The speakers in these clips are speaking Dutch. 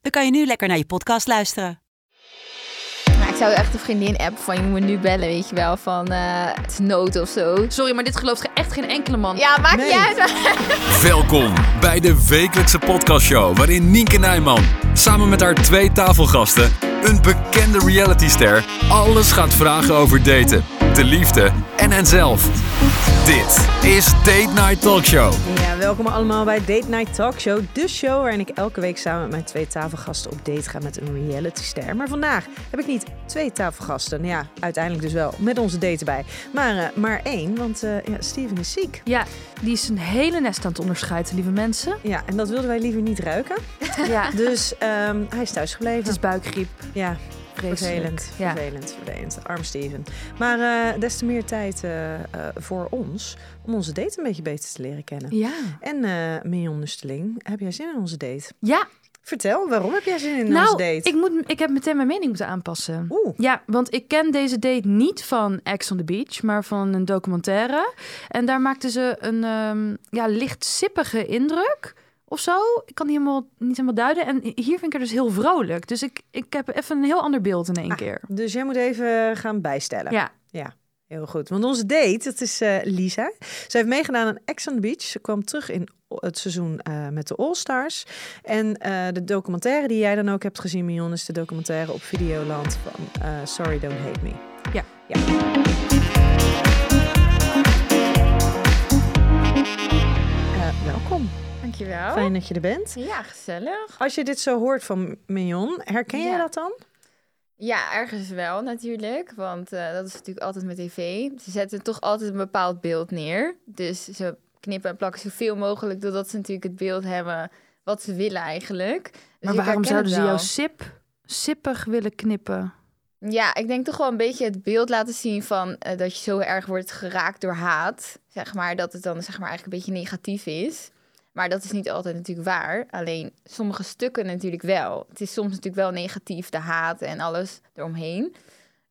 dan kan je nu lekker naar je podcast luisteren. Maar ik zou echt een vriendin appen van je moet me nu bellen, weet je wel, van eh, het is nood of zo. Sorry, maar dit gelooft echt geen enkele man. Ja, maakt niet uit. Welkom bij de wekelijkse podcastshow waarin Nienke Nijman samen met haar twee tafelgasten, een bekende realityster, alles gaat vragen over daten, de liefde en henzelf. Dit is Date Night Talkshow. Ja, welkom allemaal bij Date Night Talkshow. De show waarin ik elke week samen met mijn twee tafelgasten op date ga met een realityster. Maar vandaag heb ik niet twee tafelgasten. Ja, uiteindelijk dus wel met onze date erbij. Maar, eh, maar één, want eh, ja, Steven is ziek. Ja, die is een hele nest aan het onderscheiden, lieve mensen. Ja, en dat wilden wij liever niet ruiken. Ja, Dus ehm, hij is thuisgebleven. het is buikgriep. Ja. Vervelend, Ja. vervelend, vervelend. Arm Steven. Maar eh, des te meer tijd eh, eh, voor ons om onze date een beetje beter te leren kennen. Ja. En Mignon Nusteling, heb jij zin in onze date? Ja, Vertel, waarom heb jij zin in nou, onze date? ik, moet, ik heb meteen mijn mening moeten aanpassen. Oeh, Ja, want ik ken deze date niet van Ex on the Beach, maar van een documentaire. En daar maakten ze een ehm, ja, licht sippige indruk of zo. Ik kan die helemaal, niet helemaal duiden. En hier vind ik er dus heel vrolijk. Dus ik, ik heb even een heel ander beeld in één Ah, keer. dus jij moet even gaan bijstellen. Ja, Heel goed. Want onze date, dat is eh, Lisa. Ze heeft meegedaan aan Ex on the Beach. Ze kwam terug in het seizoen eh, met de All Stars. En eh, de documentaire die jij dan ook hebt gezien, Mion, is de documentaire op Videoland van Sorry Don't Hate Me. Ja. ja. Dankjewel. Fijn dat je er bent. Ja, gezellig. Als je dit zo hoort van Mignon, herken jij Ja. dat dan? Ja, ergens wel natuurlijk, want eh, dat is natuurlijk altijd met tv. Ze zetten toch altijd een bepaald beeld neer. Dus ze knippen en plakken zoveel mogelijk, doordat ze natuurlijk het beeld hebben wat ze willen eigenlijk. Dus maar waarom zouden ze jou sip, sippig willen knippen? Ja, ik denk toch wel een beetje het beeld laten zien van eh, dat je zo erg wordt geraakt door haat. Zeg maar, dat het dan zeg maar eigenlijk een beetje negatief is. Maar dat is niet altijd natuurlijk waar. Alleen sommige stukken natuurlijk wel. Het is soms natuurlijk wel negatief, de haat en alles eromheen.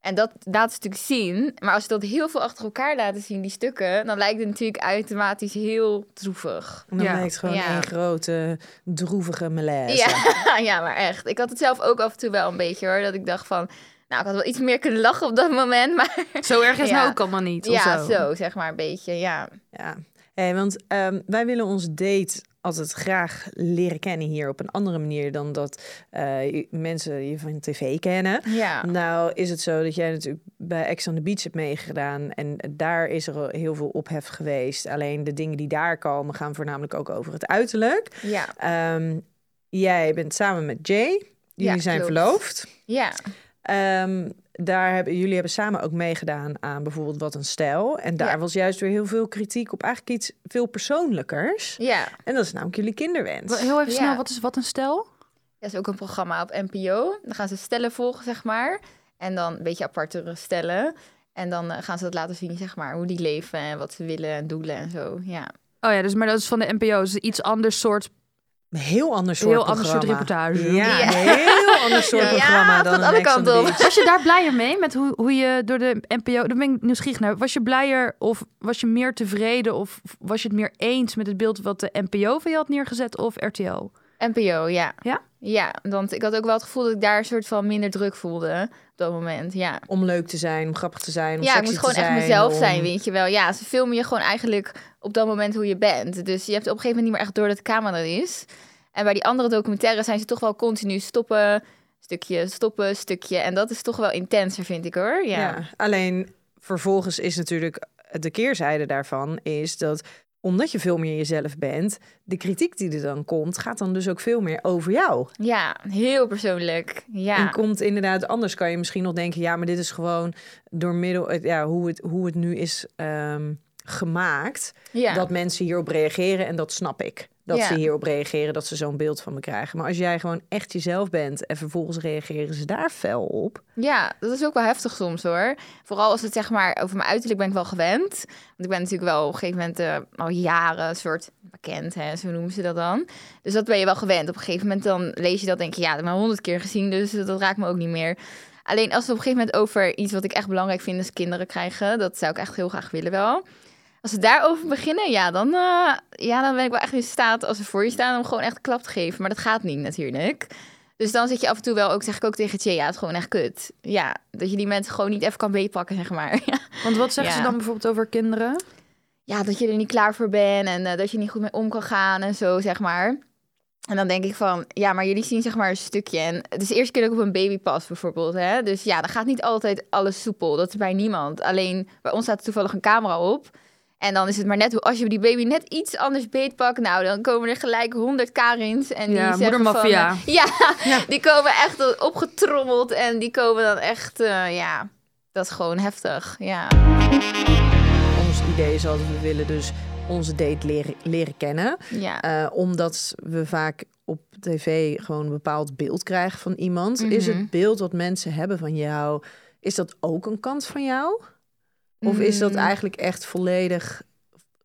En dat laat ze natuurlijk zien. Maar als je dat heel veel achter elkaar laten zien, die stukken, dan lijkt het natuurlijk automatisch heel droevig. Dan Ja. lijkt het gewoon Ja. een grote droevige malaise. Ja, ja, maar echt. Ik had het zelf ook af en toe wel een beetje hoor. Dat ik dacht van, nou, ik had wel iets meer kunnen lachen op dat moment. Maar Zo erg is het Ja. nou ook allemaal niet. of ja, zo. zo zeg maar een beetje, ja. Ja, hey, want ehm, wij willen onze date altijd graag leren kennen hier op een andere manier dan dat eh, mensen je van tv kennen. Ja, Nou is het zo dat jij natuurlijk bij Ex on the Beach hebt meegedaan en daar is er heel veel ophef geweest. Alleen de dingen die daar komen gaan voornamelijk ook over het uiterlijk. ja, Ehm, jij bent samen met Jay, jullie Ja, zijn klopt. verloofd. ja. Ehm, daar hebben jullie hebben samen ook meegedaan aan bijvoorbeeld wat een stijl. En daar Ja. was juist weer heel veel kritiek op eigenlijk iets veel persoonlijkers. Ja, En dat is namelijk jullie kinderwens. Heel even Ja. snel, wat is wat een stel? dat is ook een programma op NPO. Dan gaan ze stellen volgen, zeg maar. En dan een beetje apartere stellen. En dan eh, gaan ze dat laten zien, zeg maar, hoe die leven en wat ze willen en doelen en zo. Ja, Oh ja, dus maar dat is van de NPO. Dus iets anders soort. Een heel ander soort Heel ander soort programma. reportage. Ja, Ja. een heel ander soort Ja, programma van dan de een andere Ex on kant the op. Beach. Was je daar blijer mee met hoe, hoe je door de NPO. Daar ben ik nieuwsgierig naar. Was je blijer of was je meer tevreden of was je het meer eens met het beeld wat de NPO van je had neergezet of RTL? NPO, ja. Ja? Ja, want ik had ook wel het gevoel dat ik daar een soort van minder druk voelde op dat moment, ja. Om leuk te zijn, om grappig te zijn, om Ja, ik moet gewoon echt mezelf om- zijn, weet je wel. Ja, ze filmen je gewoon eigenlijk op dat moment hoe je bent. Dus je hebt op een gegeven moment niet meer echt door dat de camera er is. En bij die andere documentaires zijn ze toch wel continu stoppen, stukje, stoppen, stukje. En dat is toch wel intenser, vind ik hoor. Ja, Ja. alleen vervolgens is natuurlijk de keerzijde daarvan is dat omdat je veel meer jezelf bent, de kritiek die er dan komt, gaat dan dus ook veel meer over jou. ja heel persoonlijk. Ja, En komt inderdaad, anders kan je misschien nog denken, ja, maar dit is gewoon door middel, ja, hoe het, hoe het nu is ehm, gemaakt, ja. dat mensen hierop reageren en dat snap ik. dat Ja. ze hierop reageren, dat ze zo'n beeld van me krijgen. Maar als jij gewoon echt jezelf bent en vervolgens reageren ze daar fel op. Ja, dat is ook wel heftig soms hoor. Vooral als het zeg maar over mijn uiterlijk ben ik wel gewend. Want ik ben natuurlijk wel op een gegeven moment eh, al jaren een soort bekend, hè, zo noemen ze dat dan. Dus dat ben je wel gewend. Op een gegeven moment dan lees je dat denk je, ja, dat heb ik maar honderd keer gezien, dus dat raakt me ook niet meer. Alleen als we op een gegeven moment over iets wat ik echt belangrijk vind, is kinderen krijgen, dat zou ik echt heel graag willen wel. Als we daarover beginnen, ja, dan, eh, ja, dan ben ik wel echt in staat, als ze voor je staan, om gewoon echt een klap te geven. Maar dat gaat niet natuurlijk. Dus dan zit je af en toe wel ook, zeg ik ook tegen Tje, ja, het is gewoon echt kut. Ja, dat je die mensen gewoon niet even kan beetpakken, zeg maar. Ja, Want wat zeggen ze dan bijvoorbeeld over kinderen? ja dat je er niet klaar voor bent en eh, dat je niet goed mee om kan gaan en zo, zeg maar. En dan denk ik van, ja, maar jullie zien zeg maar een stukje. En het is de eerste keer dat ik op een baby pas, bijvoorbeeld. Hè? Dus ja, dan gaat niet altijd alles soepel. Dat is bij niemand. Alleen bij ons staat toevallig een camera op. En dan is het maar net, hoe- als je die baby net iets anders beetpakt, nou, dan komen er gelijk honderd Karins. En die Ja, zeggen van, eh, ja, die komen echt opgetrommeld en die komen dan echt, eh, ja, dat is gewoon heftig. Ja, Ons idee is altijd, we willen dus onze date leren, leren kennen. ja. Eh, omdat we vaak op tv gewoon een bepaald beeld krijgen van iemand. Is Mhm. het beeld wat mensen hebben van jou, is dat ook een kant van jou? Of is dat Mm. eigenlijk echt volledig,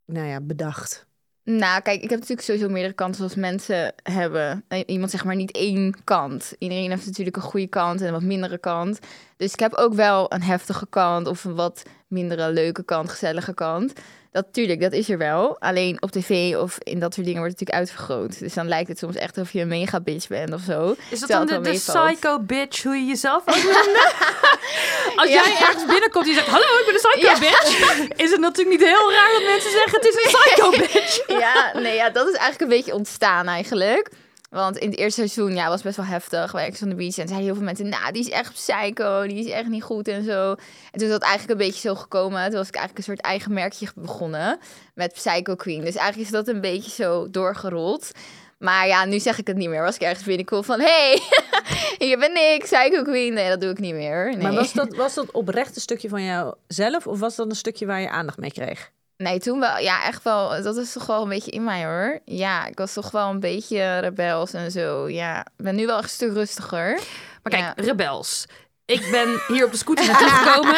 nou ja, bedacht? Nou, kijk, ik heb natuurlijk sowieso meerdere kanten zoals mensen hebben. Eh, Iemand zeg maar niet één kant. Iedereen heeft natuurlijk een goede kant en een wat mindere kant. Dus ik heb ook wel een heftige kant of een wat mindere leuke kant, gezellige kant. Dat tuurlijk, dat is er wel. Alleen op tv of in dat soort dingen wordt het natuurlijk uitvergroot. Dus dan lijkt het soms echt of je een mega bitch bent of zo. Is dat dan de, psycho bitch, hoe je jezelf ook? Als Ja. jij ergens binnenkomt en je zegt, hallo, ik ben een psycho Ja. bitch. Is het natuurlijk niet heel raar dat mensen zeggen, het is een psycho bitch. ja, nee, ja, dat is eigenlijk een beetje ontstaan eigenlijk. Want in het eerste seizoen ja, was best wel heftig bij Ex on the Beach. En zeiden heel veel mensen, nou, die is echt psycho, die is echt niet goed en zo. En toen is dat eigenlijk een beetje zo gekomen. Toen was ik eigenlijk een soort eigen merkje begonnen met Psycho Queen. Dus eigenlijk is dat een beetje zo doorgerold. Maar ja, nu zeg ik het niet meer. Als ik ergens binnenkom van, hey, hier ben ik, Psycho Queen. Nee, dat doe ik niet meer. Nee. Maar was dat, was dat oprecht een stukje van jou zelf? Of was dat een stukje waar je aandacht mee kreeg? Nee, toen wel. Ja, echt wel. Dat is toch wel een beetje in mij hoor. Ja, ik was toch wel een beetje rebels en zo. Ja, ik ben nu wel echt een stuk rustiger. Maar kijk, Ja. rebels. Ik ben hier op de scooter naartoe gekomen.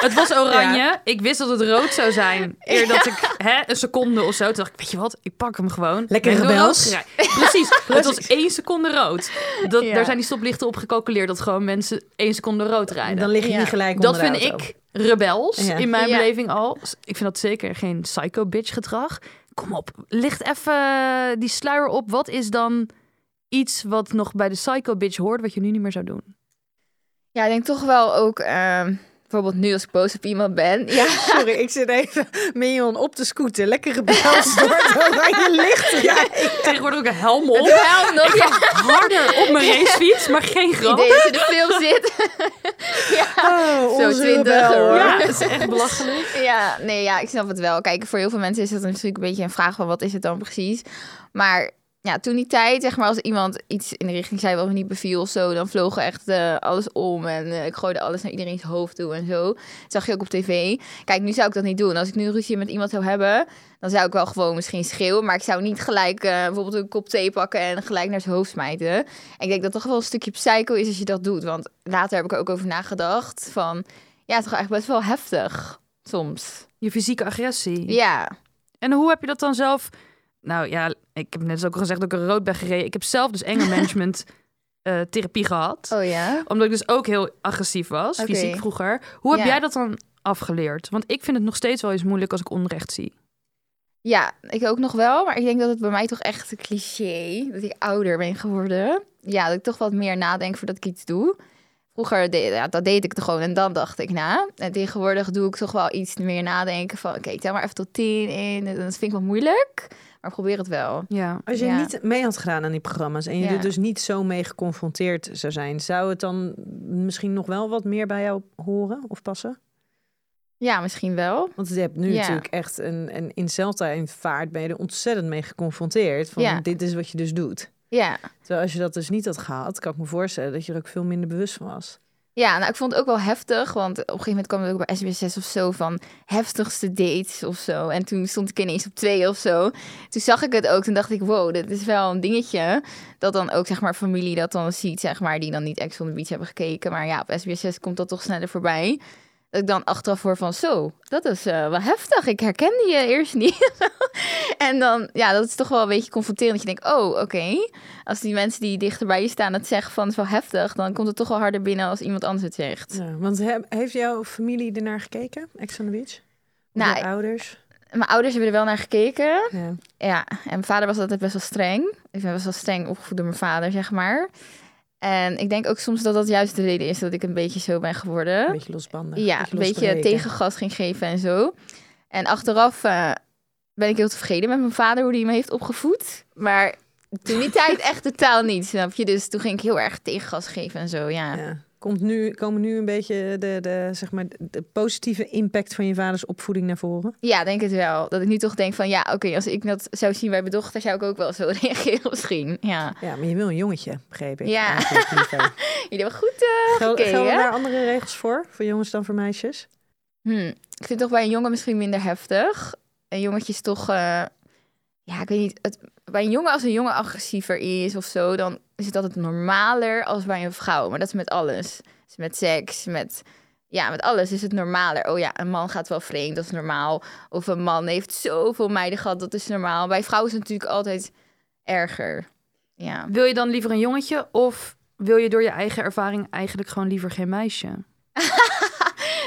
Het was oranje. Ik wist dat het rood zou zijn. Eer dat ik hè, een seconde of zo. Toen dacht ik, weet je wat? Ik pak hem gewoon. Lekker rebels. Precies. Het was één seconde rood. Dat, Ja. Daar zijn die stoplichten op gecalculeerd dat gewoon mensen één seconde rood rijden. Dan lig je Ja. niet gelijk dat onder de vind ik rebels Ja. in mijn Ja. beleving al. Ik vind dat zeker geen psycho bitch gedrag. Kom op, licht even die sluier op. Wat is dan iets wat nog bij de psycho bitch hoort, wat je nu niet meer zou doen? Ja, ik denk toch wel ook... ehm, bijvoorbeeld nu als ik boos op iemand ben. Ja, Sorry, ik zit even Mignon op de scooter. Lekker rebels door het oranje licht. Ja, ik- Tegenwoordig ook een helm op. Helm nog, ja. Harder op mijn racefiets, maar geen grap. idee dat je in de film zit. Oh, Zo onze 20 rebel, hoor. Ja, dat is echt belachelijk. Ja, nee, ja, ik snap het wel. Kijk, voor heel veel mensen is dat natuurlijk een beetje een vraag van wat is het dan precies. Maar ja, toen die tijd, zeg maar, als iemand iets in de richting zei wat me niet beviel of zo, dan vlogen echt eh, alles om en eh, ik gooide alles naar iedereen's hoofd toe en zo. Dat zag je ook op tv. Kijk, nu zou ik dat niet doen. Als ik nu ruzie met iemand zou hebben, dan zou ik wel gewoon misschien schreeuwen, maar ik zou niet gelijk eh, bijvoorbeeld een kop thee pakken en gelijk naar zijn hoofd smijten. En ik denk dat toch wel een stukje psycho is als je dat doet, want later heb ik er ook over nagedacht van, ja, het is toch eigenlijk best wel heftig soms. Je fysieke agressie. Ja. En hoe heb je dat dan zelf... Nou ja, ik heb net ook al gezegd dat ik er rood ben gereden. Ik heb zelf dus anger management eh, therapie gehad. Oh ja? Omdat ik dus ook heel agressief was, fysiek vroeger. Hoe heb Ja. jij dat dan afgeleerd? Want ik vind het nog steeds wel eens moeilijk als ik onrecht zie. Ja, ik ook nog wel. Maar ik denk dat het bij mij toch echt een cliché, dat ik ouder ben geworden. Ja, dat ik toch wat meer nadenk voordat ik iets doe. Vroeger deed, ja, dat deed ik toch gewoon en dan dacht ik na. En tegenwoordig doe ik toch wel iets meer nadenken van... oké, tel maar even tot tien in. Dat vind ik wel moeilijk, maar probeer het wel. Ja. Als je Ja. niet mee had gedaan aan die programma's en je Ja. er dus niet zo mee geconfronteerd zou zijn, zou het dan misschien nog wel wat meer bij jou horen of passen? Ja, misschien wel. Want je hebt nu Ja. natuurlijk echt een, een in vaart ben je er ontzettend mee geconfronteerd. Van Ja. dit is wat je dus doet. Ja, Terwijl als je dat dus niet had gehad, kan ik me voorstellen dat je er ook veel minder bewust van was. Ja, nou, ik vond het ook wel heftig, want op een gegeven moment kwam het ook bij SBS6 of zo van heftigste dates of zo. En toen stond ik ineens op twee of zo. Toen zag ik het ook, toen dacht ik, wow, dit is wel een dingetje. Dat dan ook, zeg maar, familie dat dan ziet, zeg maar, die dan niet Ex on the Beach hebben gekeken. Maar ja, op SBS6 komt dat toch sneller voorbij. Dat ik dan achteraf hoor van, zo, dat is eh, wel heftig. Ik herkende je eerst niet. en dan, ja, dat is toch wel een beetje confronterend. Dat je denkt, oh, oké. Als die mensen die dichter bij je staan het zeggen van, het is wel heftig. Dan komt het toch wel harder binnen als iemand anders het zegt. Ja, want he- heeft jouw familie ernaar gekeken? Ex on the Beach? Nou, je ouders? Mijn ouders hebben er wel naar gekeken. Ja. Ja, en mijn vader was altijd best wel streng. Ik ben best wel streng opgevoed door mijn vader, zeg maar. En ik denk ook soms dat dat juist de reden is dat ik een beetje zo ben geworden. Een beetje losbandig. ja, een beetje tegengas ging geven en zo. En achteraf eh, ben ik heel tevreden met mijn vader, hoe hij me heeft opgevoed. Maar toen die tijd echt totaal niet, snap je? Dus toen ging ik heel erg tegengas geven en zo, ja. Ja. Komt nu, komen nu een beetje de, de, zeg maar, de positieve impact van je vaders opvoeding naar voren? Ja, denk het wel. Dat ik nu toch denk van, ja, oké, als ik dat zou zien bij mijn dochter, zou ik ook wel zo reageren misschien. Ja. Ja, maar je wil een jongetje, begreep ik. Ja. Jullie hebben goed eh Gel- gekeken, Gelden hè? daar andere regels voor? Voor jongens dan voor meisjes? Hm, ik vind toch bij een jongen misschien minder heftig. Een jongetje is toch, eh, ja, ik weet niet. Het, bij een jongen, als een jongen agressiever is of zo, dan is het altijd normaler als bij een vrouw. Maar dat is met alles. Dus met seks, met, ja, met alles is het normaler. Oh ja, een man gaat wel vreemd, dat is normaal. Of een man heeft zoveel meiden gehad, dat is normaal. Bij vrouwen is het natuurlijk altijd erger. Ja. Wil je dan liever een jongetje of wil je door je eigen ervaring eigenlijk gewoon liever geen meisje?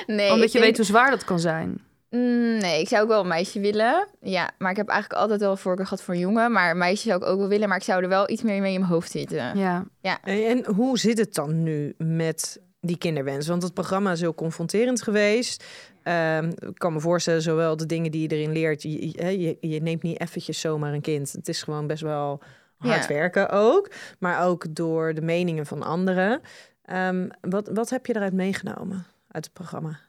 Nee, Omdat je denk- weet hoe zwaar dat kan zijn. Mm, Nee, ik zou ook wel een meisje willen. Ja, maar ik heb eigenlijk altijd wel een voorkeur gehad voor een jongen. Maar een meisje zou ik ook wel willen. Maar ik zou er wel iets meer mee in mijn hoofd zitten. Ja. En, en hoe zit het dan nu met die kinderwens? Want het programma is heel confronterend geweest. Ehm, ik kan me voorstellen, zowel de dingen die je erin leert. Je, je, neemt niet eventjes zomaar een kind. Het is gewoon best wel hard Ja. werken ook. Maar ook door de meningen van anderen. Ehm, wat, wat heb je eruit meegenomen uit het programma?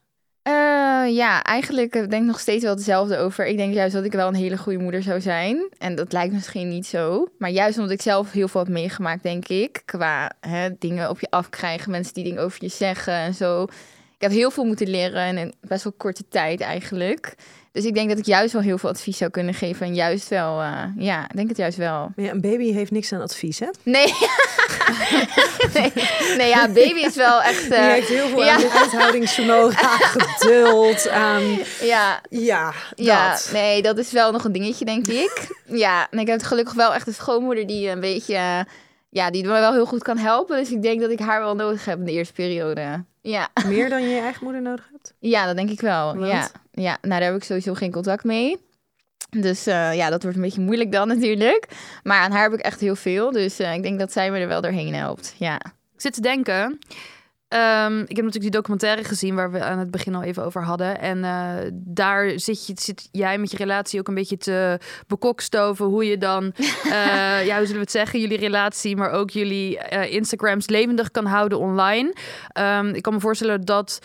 Eh, ja, eigenlijk eh, denk ik nog steeds wel hetzelfde over. Ik denk juist dat ik wel een hele goede moeder zou zijn. En dat lijkt misschien niet zo. Maar juist omdat ik zelf heel veel heb meegemaakt, denk ik. Qua hè, dingen op je afkrijgen, mensen die dingen over je zeggen en zo. Ik heb heel veel moeten leren in best wel korte tijd eigenlijk. Dus ik denk dat ik juist wel heel veel advies zou kunnen geven. En juist wel, eh, ja, ik denk het juist wel. Maar ja, een baby heeft niks aan advies, hè? Nee. nee. nee, ja, baby is wel echt... Die eh, heeft heel veel ja. aan uithoudingsvermogen, aan geduld, aan... ja, Ja, ja, dat. nee, dat is wel nog een dingetje, denk ik. ja, en ik heb gelukkig wel echt een schoonmoeder die een beetje... ja, die me wel heel goed kan helpen. Dus ik denk dat ik haar wel nodig heb in de eerste periode. Ja, Meer dan je je eigen moeder nodig hebt? ja dat denk ik wel. Want? Ja. ja, nou daar heb ik sowieso geen contact mee. Dus eh, ja, dat wordt een beetje moeilijk dan natuurlijk. Maar aan haar heb ik echt heel veel. Dus eh, ik denk dat zij me er wel doorheen helpt. Ja. Ik zit te denken. Ehm, ik heb natuurlijk die documentaire gezien waar we aan het begin al even over hadden. En eh, daar zit, je, zit jij met je relatie ook een beetje te bekokstoven. Hoe je dan, eh, ja, hoe zullen we het zeggen, jullie relatie, maar ook jullie eh, Instagrams levendig kan houden online. Ehm, ik kan me voorstellen dat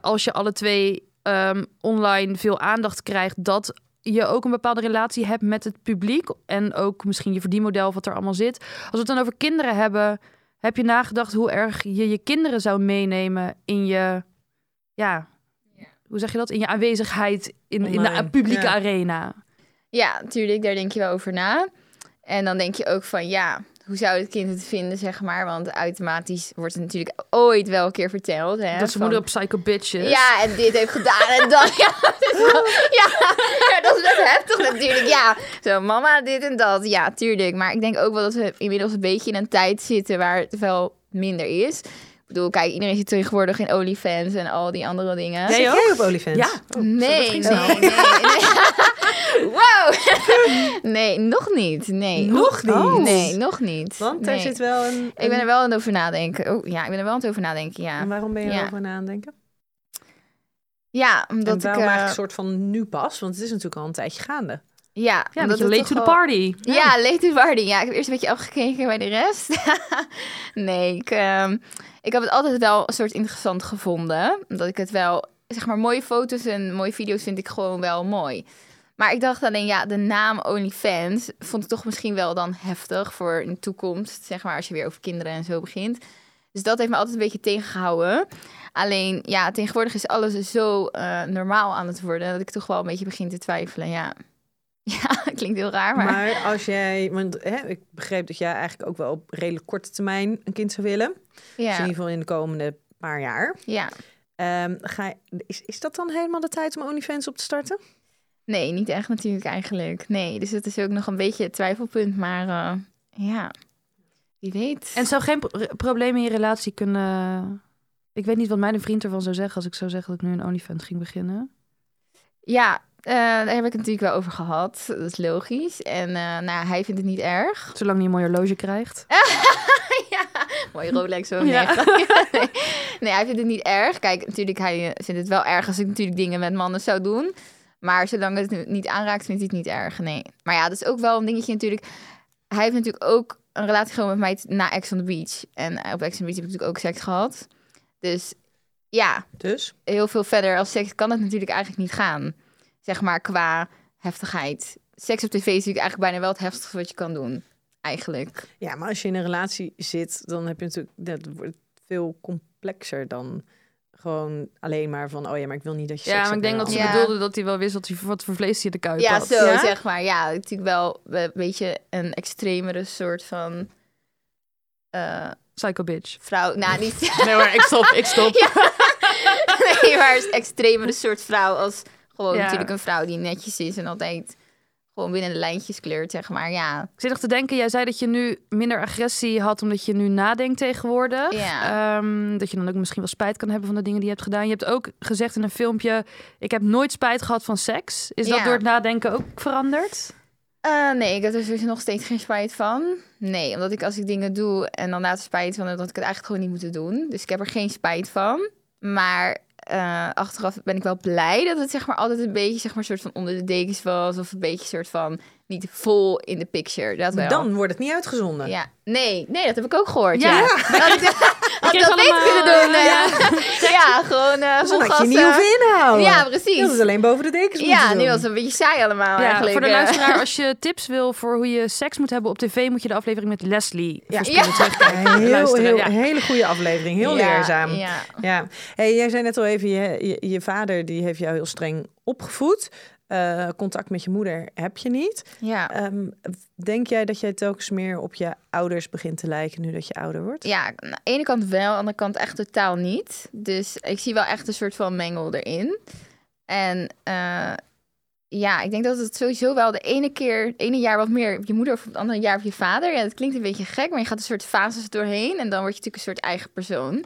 als je alle twee ehm, online veel aandacht krijgt, dat je ook een bepaalde relatie hebt met het publiek. En ook misschien je verdienmodel, wat er allemaal zit. Als we het dan over kinderen hebben, heb je nagedacht hoe erg je je kinderen zou meenemen in je, ja, hoe zeg je dat? In je aanwezigheid in, in de publieke ja. arena. Ja, natuurlijk, daar denk je wel over na. En dan denk je ook van, ja, hoe zou het kind het vinden, zeg maar? Want automatisch wordt het natuurlijk ooit wel een keer verteld. Hè, dat van- moeder op psycho bitches. Ja, en dit heeft gedaan en ja, dat wel, ja, ja, dat is best heftig natuurlijk. Ja, zo mama dit en dat, ja, tuurlijk. Maar ik denk ook wel dat we inmiddels een beetje in een tijd zitten waar het wel minder is. Ik bedoel, kijk, iedereen zit tegenwoordig in OnlyFans en al die andere dingen. Jij Zit ook? jij op OnlyFans? Ja. Oh, Nee, nee, nee, nee. wow. Nee, nog niet. Nee. Nog niet? Oh. Nee, nog niet. Want daar Nee. zit wel een... Ik ben er wel aan het over nadenken. Oh, ja, ik ben er wel aan het over nadenken, ja. En waarom ben je Ja. erover na aan het denken? Ja, omdat en ik... eh, eigenlijk een soort van nu pas? Want het is natuurlijk al een tijdje gaande. Ja, Ja, dat je late to the wel- party. Ja, late to the party. Ja, ik heb eerst een beetje afgekeken bij de rest. nee, ik, ehm, ik heb het altijd wel een soort interessant gevonden. Omdat ik het wel, zeg maar, mooie foto's en mooie video's vind ik gewoon wel mooi. Maar ik dacht alleen, ja, de naam OnlyFans vond ik toch misschien wel dan heftig voor in de toekomst. Zeg maar, als je weer over kinderen en zo begint. Dus dat heeft me altijd een beetje tegengehouden. Alleen, ja, tegenwoordig is alles zo eh, normaal aan het worden... dat ik toch wel een beetje begin te twijfelen, ja. Ja, klinkt heel raar, maar... Maar als jij, want hè, ik begreep dat jij eigenlijk ook wel op redelijk korte termijn een kind zou willen. Dus in ja, ieder geval in de komende paar jaar. ja. Ehm, ga je, is, is dat dan helemaal de tijd om OnlyFans op te starten? Nee, niet echt natuurlijk eigenlijk. Nee, dus het is ook nog een beetje het twijfelpunt. Maar eh, ja, wie weet. En zou geen pro- probleem in je relatie kunnen... Ik weet niet wat mijn vriend ervan zou zeggen als ik zou zeggen dat ik nu een OnlyFans ging beginnen. Ja, eh, daar heb ik het natuurlijk wel over gehad. Dat is logisch. En eh, nou, hij vindt het niet erg. Zolang hij een mooi horloge krijgt. ja, mooie Rolex zo. Ja. Nee, nee. hij vindt het niet erg. Kijk, natuurlijk, hij eh, vindt het wel erg als ik natuurlijk dingen met mannen zou doen. Maar zolang het niet aanraakt, vindt hij het niet erg. Nee. Maar ja, dat is ook wel een dingetje natuurlijk. Hij heeft natuurlijk ook een relatie gewoon met mij na Ex on the Beach. En op Ex on the Beach heb ik natuurlijk ook seks gehad. Dus ja, Dus? heel veel verder als seks kan het natuurlijk eigenlijk niet gaan. Zeg maar qua heftigheid. Seks op tv is natuurlijk eigenlijk bijna wel het heftigste wat je kan doen. Eigenlijk. Ja, maar als je in een relatie zit, dan heb je natuurlijk dat wordt veel complexer dan gewoon alleen maar van, oh ja, maar ik wil niet dat je. Ja, seks maar ik denk dat ze Ja. bedoelde dat hij wel wist wat, hij, wat voor vlees hij in de kuip Ja, had. zo Ja? zeg maar. Ja, natuurlijk wel een beetje een extremere soort van eh, Psycho bitch. vrouw. Nou, niet. Nee, maar ik stop, ik stop. nee, maar een extremere soort vrouw als gewoon Ja. natuurlijk een vrouw die netjes is en altijd gewoon binnen de lijntjes kleurt, zeg maar. Ja. Ik zit nog te denken, jij zei dat je nu minder agressie had omdat je nu nadenkt tegenwoordig. Ja. Ehm, dat je dan ook misschien wel spijt kan hebben van de dingen die je hebt gedaan. Je hebt ook gezegd in een filmpje, ik heb nooit spijt gehad van seks. Is dat door het nadenken ook veranderd? Eh, nee, ik heb er sowieso nog steeds geen spijt van. Nee, omdat ik als ik dingen doe en dan later spijt van, dat ik het eigenlijk gewoon niet moeten doen. Dus ik heb er geen spijt van. Maar eh, achteraf ben ik wel blij dat het zeg maar altijd een beetje zeg maar soort van onder de dekens was of een beetje soort van niet vol in de picture. Dat wel. Dan wordt het niet uitgezonden. Ja, nee, nee, dat heb ik ook gehoord. Ja. Ja, had ik, had ik dat beter kunnen doen. eh, Ja, ja gewoon eh Dus vol had je niet eh, hoeven inhouden. Ja, precies. Dat is alleen boven de dekens Ja, nu was het een beetje saai allemaal Ja, eigenlijk. voor de eh. luisteraar, als je tips wil voor hoe je seks moet hebben op tv, moet je de aflevering met Leslie Ja. Ja. heel, Luisteren, heel, ja. hele goede aflevering. Heel Ja, leerzaam. Ja. Ja, hey, jij zei net al even, je, je, je vader die heeft jou heel streng opgevoed. Eh, contact met je moeder heb je niet. Ja. Ehm, denk jij dat jij telkens meer op je ouders begint te lijken nu dat je ouder wordt? Ja, aan de ene kant wel, aan de andere kant echt totaal niet. Dus ik zie wel echt een soort van mengel erin. En eh, ja, ik denk dat het sowieso wel de ene keer, het ene jaar wat meer op je moeder of het andere jaar op je vader. Ja, dat klinkt een beetje gek, maar je gaat een soort fases doorheen en dan word je natuurlijk een soort eigen persoon.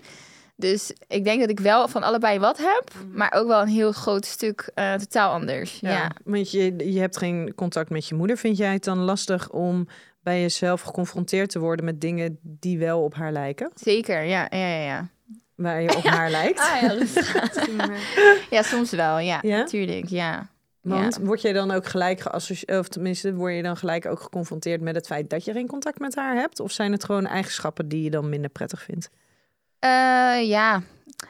Dus ik denk dat ik wel van allebei wat heb, maar ook wel een heel groot stuk eh, totaal anders. Ja. Want je, je hebt geen contact met je moeder. Vind jij het dan lastig om bij jezelf geconfronteerd te worden met dingen die wel op haar lijken? zeker. Ja, ja, ja. ja. Waar je op haar lijkt? Ah, ja, ja, soms wel. Ja, Ja? natuurlijk. Ja. Want word je dan ook gelijk geassocieerd, of tenminste, word je dan gelijk ook geconfronteerd met het feit dat je geen contact met haar hebt? Of zijn het gewoon eigenschappen die je dan minder prettig vindt? Eh, ja,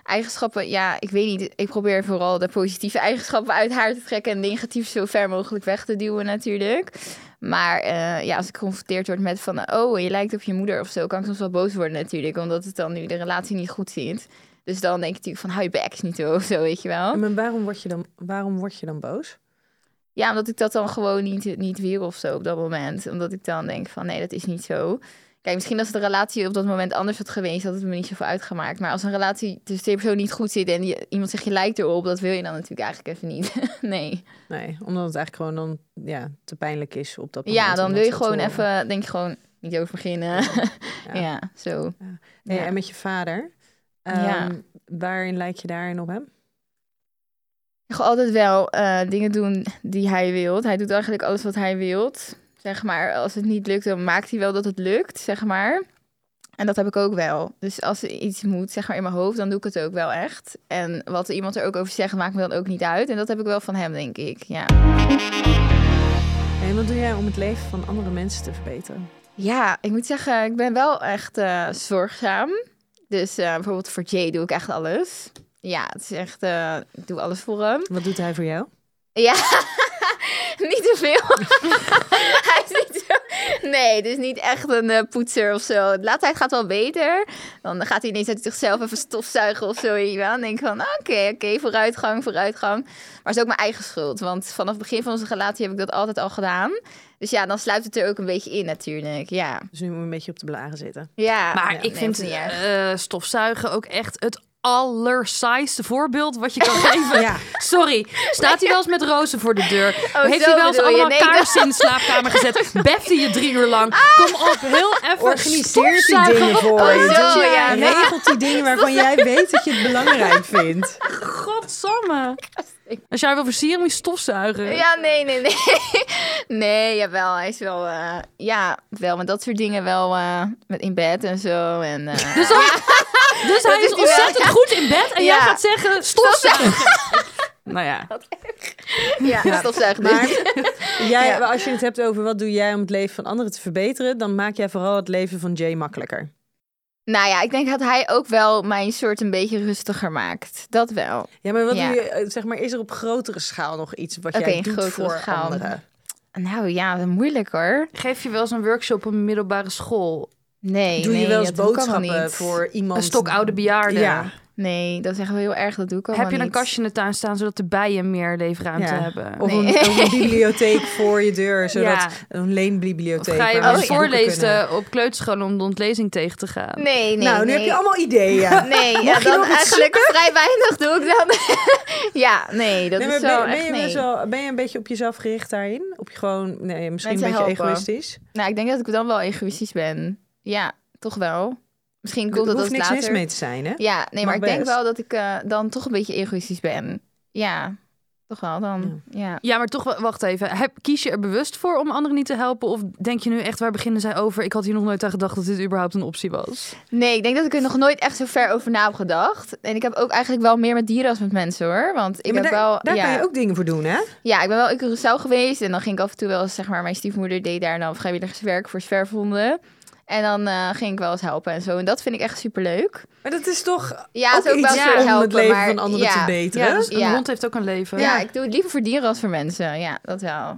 eigenschappen. Ja, ik weet niet. Ik probeer vooral de positieve eigenschappen uit haar te trekken en negatief zo ver mogelijk weg te duwen natuurlijk. Maar eh, ja, als ik geconfronteerd word met van, oh, je lijkt op je moeder of zo, kan ik soms wel boos worden natuurlijk, omdat het dan nu de relatie niet goed zit. Dus dan denk ik natuurlijk van, hou je is niet zo of zo, weet je wel. Maar waarom word je dan, waarom word je dan boos? Ja, omdat ik dat dan gewoon niet, niet wil of zo op dat moment. Omdat ik dan denk van, nee, dat is niet zo. Kijk, misschien als de relatie op dat moment anders had geweest, had het me niet zoveel uitgemaakt. Maar als een relatie tussen twee personen niet goed zit en iemand zegt je lijkt erop, dat wil je dan natuurlijk eigenlijk even niet. nee. Nee, omdat het eigenlijk gewoon dan ja, te pijnlijk is op dat moment. Ja, dan wil je gewoon even, denk je gewoon, niet over beginnen. ja. zo. Hey, Ja. En met je vader, Ja. ehm, waarin lijk je daarin op hem? Ik ga altijd wel eh, dingen doen die hij wilt. Hij doet eigenlijk alles wat hij wilt. Zeg maar, als het niet lukt, dan maakt hij wel dat het lukt, zeg maar. En dat heb ik ook wel. Dus als er iets moet, zeg maar, in mijn hoofd, dan doe ik het ook wel echt. En wat iemand er ook over zegt, maakt me dan ook niet uit. En dat heb ik wel van hem, denk ik, ja. En wat doe jij om het leven van andere mensen te verbeteren? Ja, ik moet zeggen, ik ben wel echt eh, zorgzaam. Dus eh, bijvoorbeeld voor Jay doe ik echt alles. Ja, het is echt, eh, ik doe alles voor hem. Wat doet hij voor jou? Ja, niet te veel. hij is niet zo... Nee, dus niet echt een eh, poetser of zo. De laatste tijd gaat wel beter. Dan gaat hij ineens uit zichzelf even stofzuigen of zo. wel. Dan denk ik van, oké, oké, vooruitgang, vooruitgang. Maar het is ook mijn eigen schuld. Want vanaf het begin van onze relatie heb ik dat altijd al gedaan. Dus ja, dan sluit het er ook een beetje in natuurlijk. Ja, Dus nu moet je een beetje op de blaren zitten. ja. Maar Ja, ik nee, vind eh, stofzuigen ook echt het allersaaiste voorbeeld wat je kan geven. Ja. Sorry, staat hij wel eens met rozen voor de deur? Heeft zo hij wel eens allemaal Nee, dat- kaarsen in de slaapkamer gezet? Beft hij je drie uur lang? Kom op, heel even Organiseert die dingen voor Oh, je. zo, je ja, regelt die dingen waarvan jij weet dat je het belangrijk vindt. Godsamme. Als jij wil versieren, moet je stofzuigen. Ja, nee, nee, nee. Nee, jawel. Hij is wel, eh, ja, wel met dat soort dingen wel eh, met in bed en zo. En, eh, Dus, dan, dus hij is ontzettend goed in bed en jij gaat zeggen stofzuigen. nou ja. ja, stofzuigen dus. Maar jij, als je het hebt over wat doe jij om het leven van anderen te verbeteren, dan maak jij vooral het leven van Jay makkelijker. Nou ja, ik denk dat hij ook wel mijn soort een beetje rustiger maakt. Dat wel. Ja, maar wat Ja. doe je, eh, zeg maar, is er op grotere schaal nog iets wat jij een doet grotere voor schaal. anderen? Nou ja, moeilijk hoor. Geef je wel eens een workshop op een middelbare school? Nee, Doe je wel eens boodschappen niet. voor iemand? Een stokoude bejaarde? Ja. Nee, dat is echt wel heel erg. Dat doe ik Heb je een niet. kastje in de tuin staan zodat de bijen meer leefruimte Ja. hebben? Of, Nee. een, of een bibliotheek voor je deur, zodat Ja. een Of leenbibliotheek. ga je wel voorlezen op kleuterschool om de ontlezing tegen te gaan? Nee, nee, nou, nu nee. heb je allemaal ideeën. Nee, ja, dan eigenlijk vrij weinig doe ik dan. ja, nee, dat Nee, is wel ben, ben echt je ben je een beetje op jezelf gericht daarin? Op je gewoon, nee, misschien Mensen een beetje helpen. egoïstisch? Nou, ik denk dat ik dan wel egoïstisch ben. Ja, toch wel. Misschien Er komt dat hoeft als niks later. mis mee te zijn, hè? Ja, nee, maar ik denk wel dat ik eh, dan toch een beetje egoïstisch ben. Ja, toch wel dan. Ja. Ja, maar toch, wel- wacht even. Heb, kies je er bewust voor om anderen niet te helpen? Of denk je nu echt, waar beginnen zij over? Ik had hier nog nooit aan gedacht dat dit überhaupt een optie was. Nee, ik denk dat ik er nog nooit echt zo ver over na heb gedacht. En ik heb ook eigenlijk wel meer met dieren als met mensen hoor. Want ik Ja, maar heb daar, wel. daar ja, kan je ook dingen voor doen, hè? ja, ik ben wel in Curaçao geweest. En dan ging ik af en toe wel eens, zeg maar, mijn stiefmoeder deed daar dan vrijwilligerswerk voor zwerfhonden. En dan eh, ging ik wel eens helpen en zo. En dat vind ik echt superleuk. Maar dat is toch Ja, ook het is ook iets wel om het leven maar van anderen ja. te beteren. Ja, dus een Ja. hond heeft ook een leven. Ja, ik doe het liever voor dieren als voor mensen. Ja, dat wel.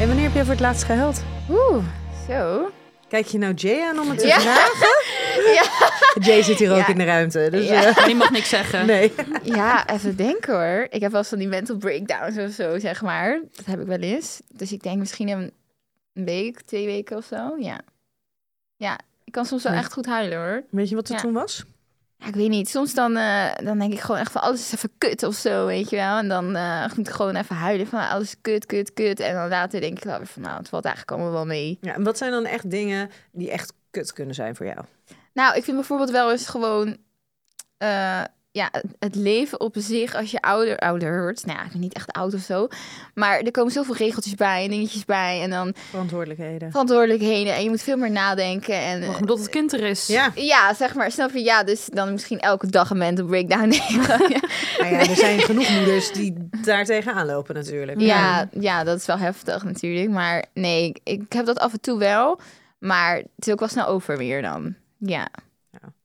En wanneer heb jij voor het laatst gehuild? Oeh, zo. Kijk je nou Jay aan om het te Ja. vragen? Ja. Jay zit hier ook in de ruimte, dus Ja. eh, Je mag niks zeggen. nee. Ja, even denken hoor. Ik heb wel eens van die mental breakdowns of zo, zeg maar. Dat heb ik wel eens. Dus ik denk misschien een, een week, twee weken of zo. Ja. Ja, ik kan soms wel echt goed huilen hoor. Weet je wat er Ja. toen was? Ja, ik weet niet. Soms dan, eh, dan denk ik gewoon echt van alles is even kut of zo, weet je wel. En dan eh, moet ik gewoon even huilen van alles is kut, kut, kut. En dan later denk ik wel weer van nou, het valt eigenlijk allemaal wel mee. Ja, en wat zijn dan echt dingen die echt kut kunnen zijn voor jou? Nou, ik vind bijvoorbeeld wel eens gewoon... eh, ja, het- leven op zich als je ouder, ouder wordt. Nou ja, ik ben niet echt oud of zo. Maar er komen zoveel regeltjes bij en dingetjes bij. En dan Verantwoordelijkheden. verantwoordelijkheden. En je moet veel meer nadenken. En, omdat het kind er is. Ja, ja, zeg maar, snap je? Ja, dus dan misschien elke dag een mental breakdown nemen. ja. nou ja, er zijn genoeg moeders die daar tegenaan lopen natuurlijk. Ja, ja, dat is wel heftig natuurlijk. Maar nee, ik, ik heb dat af en toe wel. Maar het is ook wel snel over weer dan. Ja.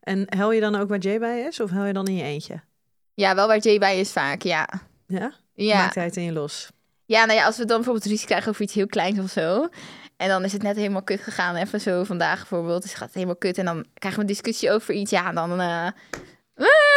En hel je dan ook waar Jay bij is? Of hel je dan in je eentje? Ja, wel waar Jay bij is vaak, ja. Ja? Ja. Maakt hij het in je los? Ja, nou ja, als we dan bijvoorbeeld ruzie krijgen over iets heel kleins of zo. En dan is het net helemaal kut gegaan. Even zo vandaag bijvoorbeeld. Dus gaat het helemaal kut. En dan krijgen we een discussie over iets. Ja, dan... eh,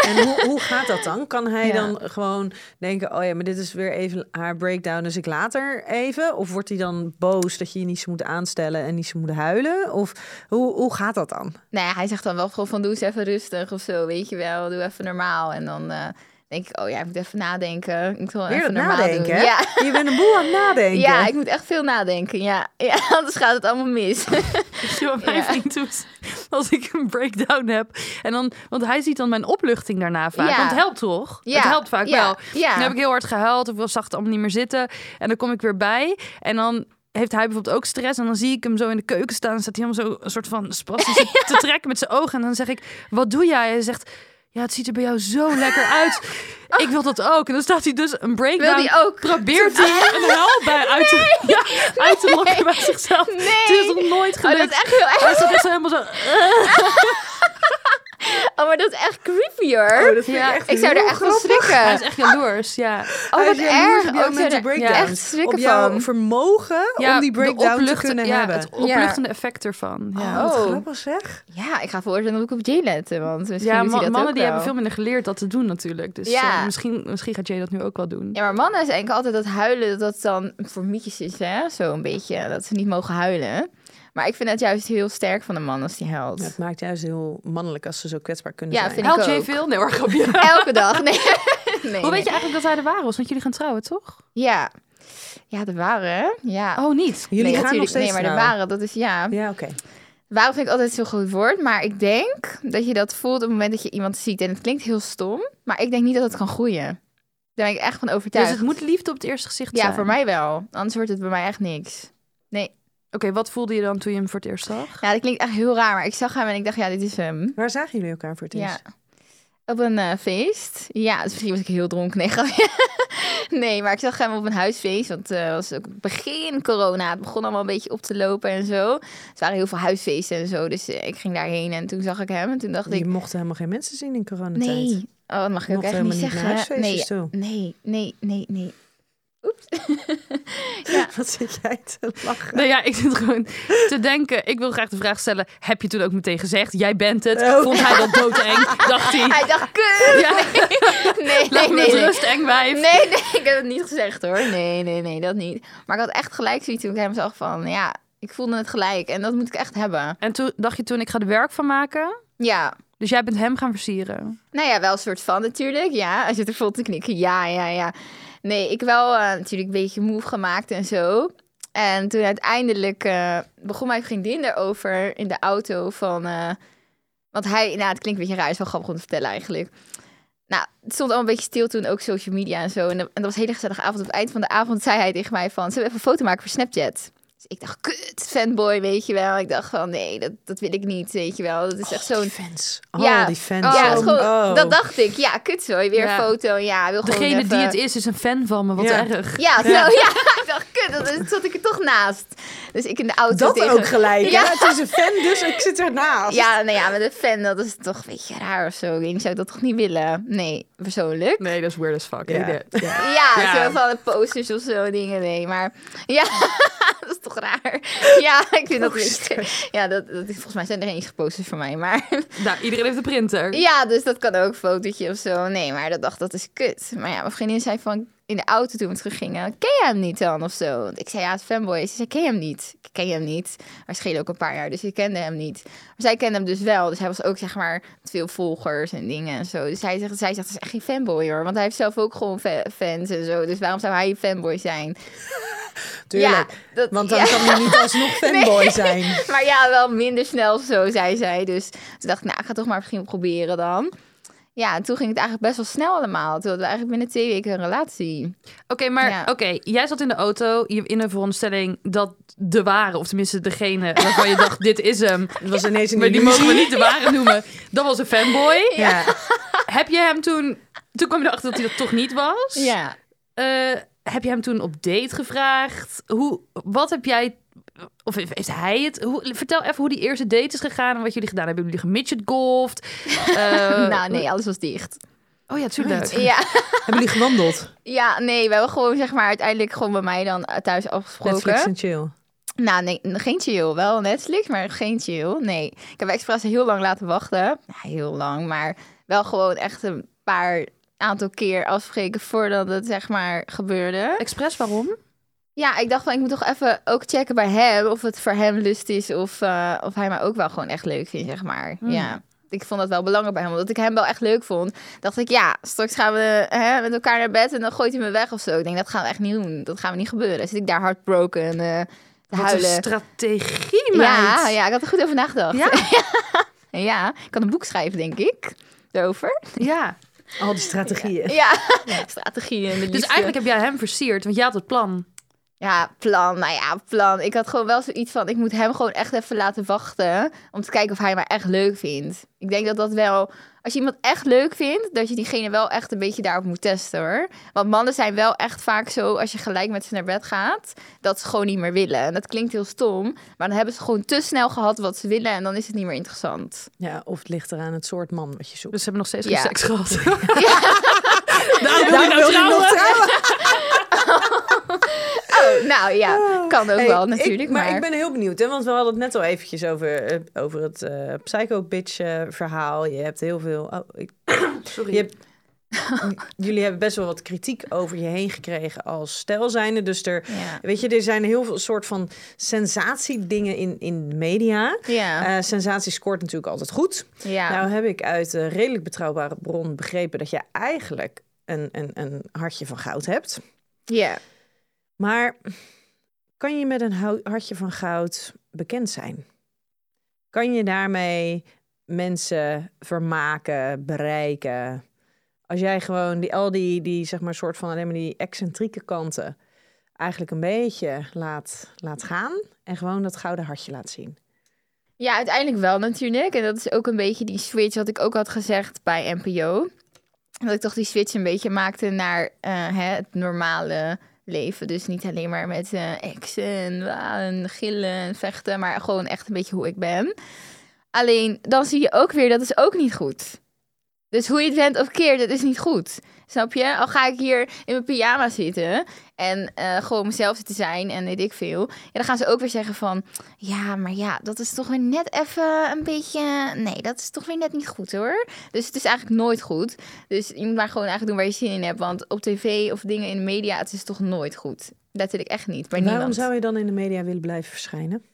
En hoe, hoe gaat dat dan? Kan hij Ja. dan gewoon denken, oh ja, maar dit is weer even haar breakdown, dus ik later even? Of wordt hij dan boos dat je je niet zo moet aanstellen en niet zo moet huilen? Of hoe, hoe gaat dat dan? nou ja, hij zegt dan wel gewoon van doe eens even rustig of zo. Weet je wel, doe even normaal. En dan eh, denk ik, oh ja, ik moet even nadenken. Ik moet wel even normaal nadenken, doen. hè? Ja. Je bent een boel aan het nadenken. ja, ik moet echt veel nadenken. Ja, ja anders gaat het allemaal mis. Weet je wat mijn Ja. vriend doet? Als ik een breakdown heb. En dan, want hij ziet dan mijn opluchting daarna vaak. Ja. Want het helpt toch? Ja. Het helpt vaak wel. Ja. Dan heb ik heel hard gehuild. Of zag het allemaal niet meer zitten. En dan kom ik weer bij. En dan heeft hij bijvoorbeeld ook stress. En dan zie ik hem zo in de keuken staan. Dan staat hij helemaal zo een soort van spastisch te trekken met zijn ogen. En dan zeg ik, wat doe jij? Hij zegt, ja, het ziet er bij jou zo lekker uit. Ik wil dat ook. En dan staat hij dus een breakdown. Wil die ook? Probeert hij een huil bij uit te, ja, uit te lokken bij zichzelf. Het is nog nooit Oh, gelukt. dat is echt heel erg. Hij staat helemaal zo... Oh, maar dat is echt creepy hoor. Oh, dat vind Ja, ik echt ik zou er echt van schrikken. Hij is echt jaloers, ja. Oh, wat is erg. jouw Oh, ik zou mental er breakdowns. echt schrikken op jouw van. vermogen ja om die breakdown te kunnen ja, hebben. het opluchtende effect ervan. Ja, Oh, wat Oh. grappig zeg. Ja, ik ga voorstellen dat ik op Jay letten, want misschien ja ma- dat mannen ook die hebben veel minder geleerd dat te doen natuurlijk. Dus Ja. eh, misschien, misschien gaat Jay dat nu ook wel doen. Ja, maar mannen denken altijd dat huilen, dat dat dan voor mietjes is, hè? Zo een beetje, dat ze niet mogen huilen. Maar ik vind het juist heel sterk van een man als die huilt. Ja, het maakt juist heel mannelijk als ze zo kwetsbaar kunnen Ja, zijn. vind ik veel? Nee hoor, grapje. Elke dag, nee. nee Hoe weet je eigenlijk dat hij de ware was? Want jullie gaan trouwen, toch? Ja. Ja, de ware, ja. Oh, niet. Jullie nee, gaan nog steeds Nee, maar de ware, dat is ja. Ja, oké. Waarom vind ik altijd zo'n groot woord? Maar ik denk dat je dat voelt op het moment dat je iemand ziet. En het klinkt heel stom, maar ik denk niet dat het kan groeien. Daar ben ik echt van Dus overtuigd. het moet liefde op het eerste gezicht ja, zijn. voor mij wel. Anders wordt het bij mij echt niks. Nee. Oké, wat voelde je dan toen je hem voor het eerst zag? Ja, dat klinkt echt heel raar. Maar ik zag hem en ik dacht, ja, dit is hem. Waar zagen jullie elkaar voor het Ja. eerst? Op een eh, feest. Ja, dus misschien was ik heel dronken. Nee, nee, maar ik zag hem op een huisfeest. Want het was ook begin corona. Het begon allemaal een beetje op te lopen en zo. Er waren heel veel huisfeesten en zo. Dus eh, ik ging daarheen en toen zag ik hem. En toen dacht Je ik, mocht helemaal geen mensen zien in coronatijd. nee. Oh, dat mag ik ook echt niet niet zeggen. huisfeestjes nee, nee, nee, nee, nee. Oeps. Wat zit jij te lachen? Nou ja, ik zit gewoon te denken. Ik wil graag de vraag stellen. Heb je toen ook meteen gezegd, jij bent het? Oh. Vond hij dat doodeng? Dacht hij, Hij dacht, kut. ja, Nee, nee, nee. nee. rust, eng wijf. Nee, nee, ik heb het niet gezegd hoor. Nee, nee, nee, dat niet. Maar ik had echt gelijk zoiets toen ik hem zag van, ja, ik voelde het gelijk. En dat moet ik echt hebben. En toen dacht je toen, ik ga er werk van maken. Ja, Dus jij bent hem gaan versieren. nou ja, wel een soort van natuurlijk. Ja, hij zit er vol te knikken. Ja, ja, ja. Nee, ik wel eh, natuurlijk een beetje move gemaakt en zo. En toen uiteindelijk eh, begon mijn vriendin erover in de auto van... eh, want hij, nou het klinkt een beetje raar, is wel grappig om te vertellen eigenlijk. Nou, het stond allemaal een beetje stil toen, ook social media en zo. En, dat- was hele gezellige avond. Op het eind van de avond zei hij tegen mij van... Zullen we even een foto maken voor Snapchat? Dus ik dacht, kut, fanboy, weet je wel. Ik dacht van, nee, dat, dat wil ik niet, weet je wel. Dat is echt zo'n... Die fans. Oh, Ja. die fans. Ja, gewoon, Oh. dat dacht ik. Ja, kut zo. Weer Ja. een foto. Ja, wil gewoon Degene die even- het is, is een fan van me. Wat Ja. erg. Ja, zo, Ja. ja. ik dacht, kut, dat zat ik er toch naast. Dus ik in de auto Dat tegen... ook gelijk. Ja. Ja. Het is een fan, dus ik zit ernaast. Ja, nou ja, met een fan, dat is toch een beetje raar of zo. Ik weet zou dat toch niet willen? Nee, persoonlijk. Nee, dat is weird as fuck. Ja. Hate it. Ja. Zo van de posters of zo, dingen, nee. Maar ja, dat is toch raar. Ja, ik vind dat... Posters. Ja, dat, dat, volgens mij zijn er geen eens posters van mij, maar... Nou, iedereen heeft een printer. Ja, dus dat kan ook een fotootje of zo. Nee, maar dat dacht, dat is kut. Maar ja, mijn vriendin zei van in de auto toen we teruggingen, ken je hem niet dan of zo? Want ik zei ja, het is fanboy. Ze zei, ken je hem niet? Ik ken je hem niet. Maar schelen ook een paar jaar, dus ik kende hem niet. Maar zij kende hem dus wel. Dus hij was ook zeg maar veel volgers en dingen en zo. Dus zij zegt, zij zegt, het is echt geen fanboy hoor. Want hij heeft zelf ook gewoon fa- fans en zo. Dus waarom zou hij een fanboy zijn? Tuurlijk. Ja, dat- Want dan ja. kan hij niet alsnog fanboy Nee. zijn. Maar ja, wel minder snel zo, zei zij. Dus toen dacht ik, nou, ik ga toch maar misschien proberen dan. Ja, en toen ging het eigenlijk best wel snel allemaal. Toen hadden we eigenlijk binnen twee weken een relatie. Oké, maar Ja. oké, jij zat in de auto je- in de veronderstelling dat de ware, of tenminste degene waarvan je dacht, dit is hem. Het was ineens een Maar die mogen we niet de ware noemen. Dat was een fanboy. Ja. Heb je hem toen... Toen kwam je erachter dat hij dat toch niet was. Ja. Eh, heb je hem toen op date gevraagd? Hoe, wat heb jij... Of heeft hij het? Hoe, vertel even hoe die eerste date is gegaan en wat jullie gedaan hebben. Hebben jullie gemidget golfd? Eh, nou, nee, alles was dicht. Oh ja, tuurlijk. Ja. Hebben jullie gewandeld? ja, nee, we hebben gewoon, zeg maar, uiteindelijk gewoon bij mij dan thuis afgesproken. Netflix en chill. Nou, nee, geen chill. Wel Netflix, maar geen chill. Nee. Ik heb expres heel lang laten wachten. Ja, heel lang, maar wel gewoon echt een paar aantal keer afspreken voordat het, zeg maar, gebeurde. Expres, waarom? Ja, ik dacht van, ik moet toch even ook checken bij hem of het voor hem lust is of, eh, of hij mij ook wel gewoon echt leuk vindt, zeg maar. Hmm. Ja. Ik vond dat wel belangrijk bij hem, omdat ik hem wel echt leuk vond. Dacht ik, ja, straks gaan we hè, met elkaar naar bed en dan gooit hij me weg of zo. Ik denk, dat gaan we echt niet doen. Dat gaan we niet gebeuren. Dan zit ik daar heartbroken eh te Wat een huilen. strategie, meid. Ja, ja, ik had er goed over nagedacht. Ja? ja, ik kan een boek schrijven, denk ik, erover. Ja. Al die strategieën. Ja, strategieën. en de Dus eigenlijk heb jij hem versierd, want jij had het plan. Ja, plan. Nou ja, plan. Ik had gewoon wel zoiets van, ik moet hem gewoon echt even laten wachten. Om te kijken of hij mij echt leuk vindt. Ik denk dat dat wel, als je iemand echt leuk vindt, dat je diegene wel echt een beetje daarop moet testen hoor. Want mannen zijn wel echt vaak zo, als je gelijk met ze naar bed gaat, dat ze gewoon niet meer willen. En dat klinkt heel stom, maar dan hebben ze gewoon te snel gehad wat ze willen en dan is het niet meer interessant. Ja, of het ligt eraan het soort man wat je zoekt. Dus ze hebben nog steeds geen Ja. seks gehad. nou, wil je nou trouwen? Oh, nou ja, kan ook Hey, wel ik- natuurlijk, maar... ik ben heel benieuwd, hè, want we hadden het net al eventjes over, eh, over het eh Psycho Bitch eh, verhaal. Je hebt heel veel... Oh, ik, Sorry. je hebt, jullie hebben best wel wat kritiek over je heen gekregen als stel zijnde. Dus er, Ja. weet je, er zijn heel veel soort van sensatiedingen in, in de media. Ja, Eh, sensatie scoort natuurlijk altijd goed. ja. Nou heb ik uit een redelijk betrouwbare bron begrepen dat je eigenlijk een, een, een hartje van goud hebt. ja. Maar kan je met een hartje van goud bekend zijn? Kan je daarmee mensen vermaken, bereiken? Als jij gewoon die, al die, die zeg maar, soort van die excentrieke kanten eigenlijk een beetje laat, laat gaan en gewoon dat gouden hartje laat zien. Ja, uiteindelijk wel natuurlijk. En dat is ook een beetje die switch wat ik ook had gezegd bij NPO. Dat ik toch die switch een beetje maakte naar eh, het normale leven. Dus niet alleen maar met eh exen en, ah, en gillen en vechten, maar gewoon echt een beetje hoe ik ben. Alleen dan zie je ook weer, dat is ook niet goed. Dus hoe je het bent of keert, dat is niet goed. Snap je? Al ga ik hier in mijn pyjama zitten en eh, gewoon mezelf zitten zijn en weet ik veel. Ja, dan gaan ze ook weer zeggen van... Ja, maar ja, dat is toch weer net even een beetje... Nee, dat is toch weer net niet goed hoor. Dus het is eigenlijk nooit goed. Dus je moet maar gewoon eigenlijk doen waar je zin in hebt. Want op tv of dingen in de media, het is toch nooit goed. Letterlijk echt niet, bij Waarom niemand. zou je dan in de media willen blijven verschijnen?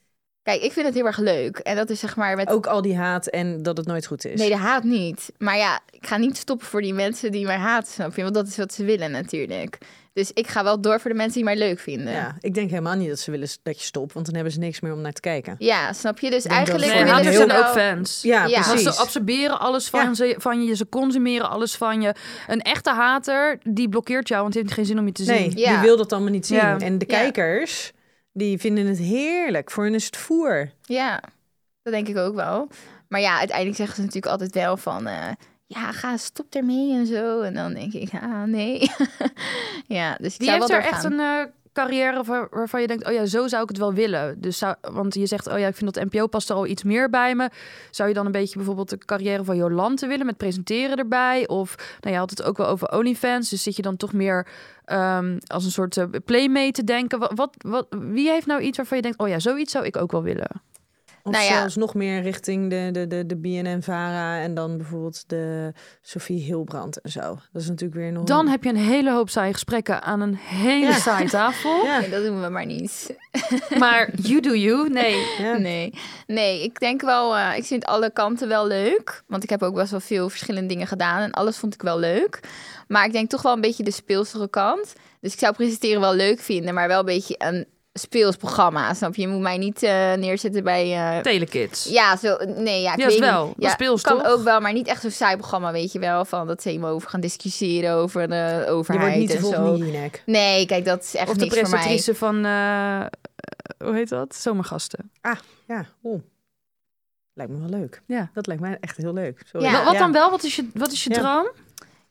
Kijk, ik vind het heel erg leuk. En dat is zeg maar met... Ook al die haat en dat het nooit goed is. Nee, de haat niet. Maar ja, ik ga niet stoppen voor die mensen die mij haten, snap je? Want dat is wat ze willen natuurlijk. Dus ik ga wel door voor de mensen die mij leuk vinden. Ja, Ja, ik denk helemaal niet dat ze willen dat je stopt, want dan hebben ze niks meer om naar te kijken. snap je? Dus eigenlijk Nee, hun willen haters ze zijn ook fans. Ja, Ja. Want precies. ze absorberen alles van, Ja. ze, van je, ze consumeren alles van je. Een echte hater, die blokkeert jou, want die heeft geen zin om je te Nee, zien. Ja. die wil dat allemaal niet zien. Ja. En de Ja. kijkers, die vinden het heerlijk. Voor hen is het voer. Ja, dat denk ik ook wel. Maar ja, uiteindelijk zeggen ze natuurlijk altijd wel van... eh, ja, ga, stop ermee en zo. En dan denk ik, ah, nee. ja, dus ik Die zou heeft er echt een eh, carrière waar- waarvan je denkt, oh ja, zo zou ik het wel willen. Dus want je zegt, oh ja, ik vind dat NPO past er al iets meer bij me. Zou je dan een beetje bijvoorbeeld de carrière van Jolante willen met presenteren erbij? Of, nou je had het ook wel over OnlyFans, dus zit je dan toch meer ehm, als een soort eh, playmate te denken? Wat, wat, wie heeft nou iets waarvan je denkt, oh ja, zoiets zou ik ook wel willen? Of Nou ja. zelfs nog meer richting de, de, de, de BNN-Vara en dan bijvoorbeeld de Sophie Hilbrand en zo. Dat is natuurlijk weer nog... Dan een- heb je een hele hoop saaie gesprekken aan een hele Ja. saaie tafel. Ja, Nee, dat doen we maar niet. Maar you do you, nee. ja. Nee, nee, ik denk wel, eh, ik vind alle kanten wel leuk. Want ik heb ook best wel veel verschillende dingen gedaan en alles vond ik wel leuk. Maar ik denk toch wel een beetje de speelsere kant. Dus ik zou presenteren wel leuk vinden, maar wel een beetje een speels programma. Snap je? Je moet mij niet eh, neerzetten bij. eh, Telekids. ja, zo. Nee, ja, ik Ja, weet wel. niet. Dat speels, kan toch? ook wel, maar niet echt zo'n saai programma, weet je wel. Van dat ze helemaal over gaan discussiëren over de Je overheid wordt niet de en zo. Nee, kijk, dat is echt Of de niks voor mij. presentatrice van, eh, hoe heet dat? Zomergasten. Ja, oeh. Lijkt me wel leuk. Ja. Dat lijkt mij echt heel leuk. Sorry. Ja. Wat, wat dan wel? Wat is je, wat is je Ja. droom?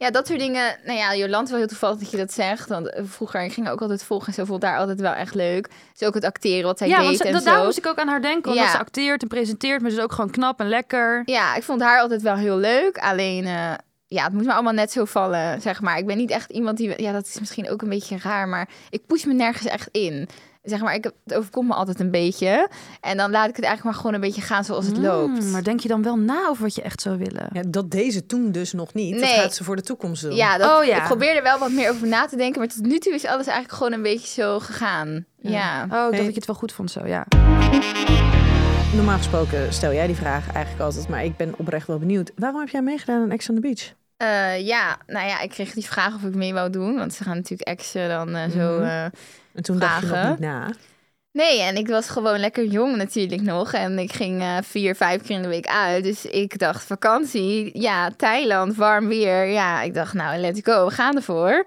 Ja, dat soort dingen. Nou ja, Jolante wel heel toevallig dat je dat zegt. Want eh, vroeger ik ging haar ook altijd volgen en zo vond haar altijd wel echt leuk. Dus ook het acteren wat zij ja, deed want ze- en dat, zo. daar moest ik ook aan haar denken. Omdat Ja. ze acteert en presenteert, maar ze is ook gewoon knap en lekker. Ja, ik vond haar altijd wel heel leuk. Alleen, eh, ja, het moet me allemaal net zo vallen, zeg maar. Ik ben niet echt iemand die... Ja, dat is misschien ook een beetje raar, maar ik push me nergens echt in. Zeg maar, ik, heb- het overkomt me altijd een beetje. En dan laat ik het eigenlijk maar gewoon een beetje gaan zoals het loopt. Mm, maar denk je dan wel na over wat je echt zou willen? Ja, dat deze toen dus nog niet. Dat Nee. gaat ze voor de toekomst doen. Ja, dat, Oh, ja. ik probeer er wel wat meer over na te denken. Maar tot nu toe is alles eigenlijk gewoon een beetje zo gegaan. Ja. Oh, ik dacht Hey. dat je het wel goed vond zo, ja. Normaal gesproken stel jij die vraag eigenlijk altijd, maar ik ben oprecht wel benieuwd. Waarom heb jij meegedaan aan Ex on the Beach? Eh, ja, nou ja, ik kreeg die vraag of ik mee wou doen. Want ze gaan natuurlijk exen dan eh, zo... Mhm. En toen dacht je nog niet na. Nee, en ik was gewoon lekker jong natuurlijk nog. En ik ging eh, vier, vijf keer in de week uit. Dus ik dacht, vakantie, ja, Thailand, warm weer. Ja, ik dacht, nou, let's go, we gaan ervoor.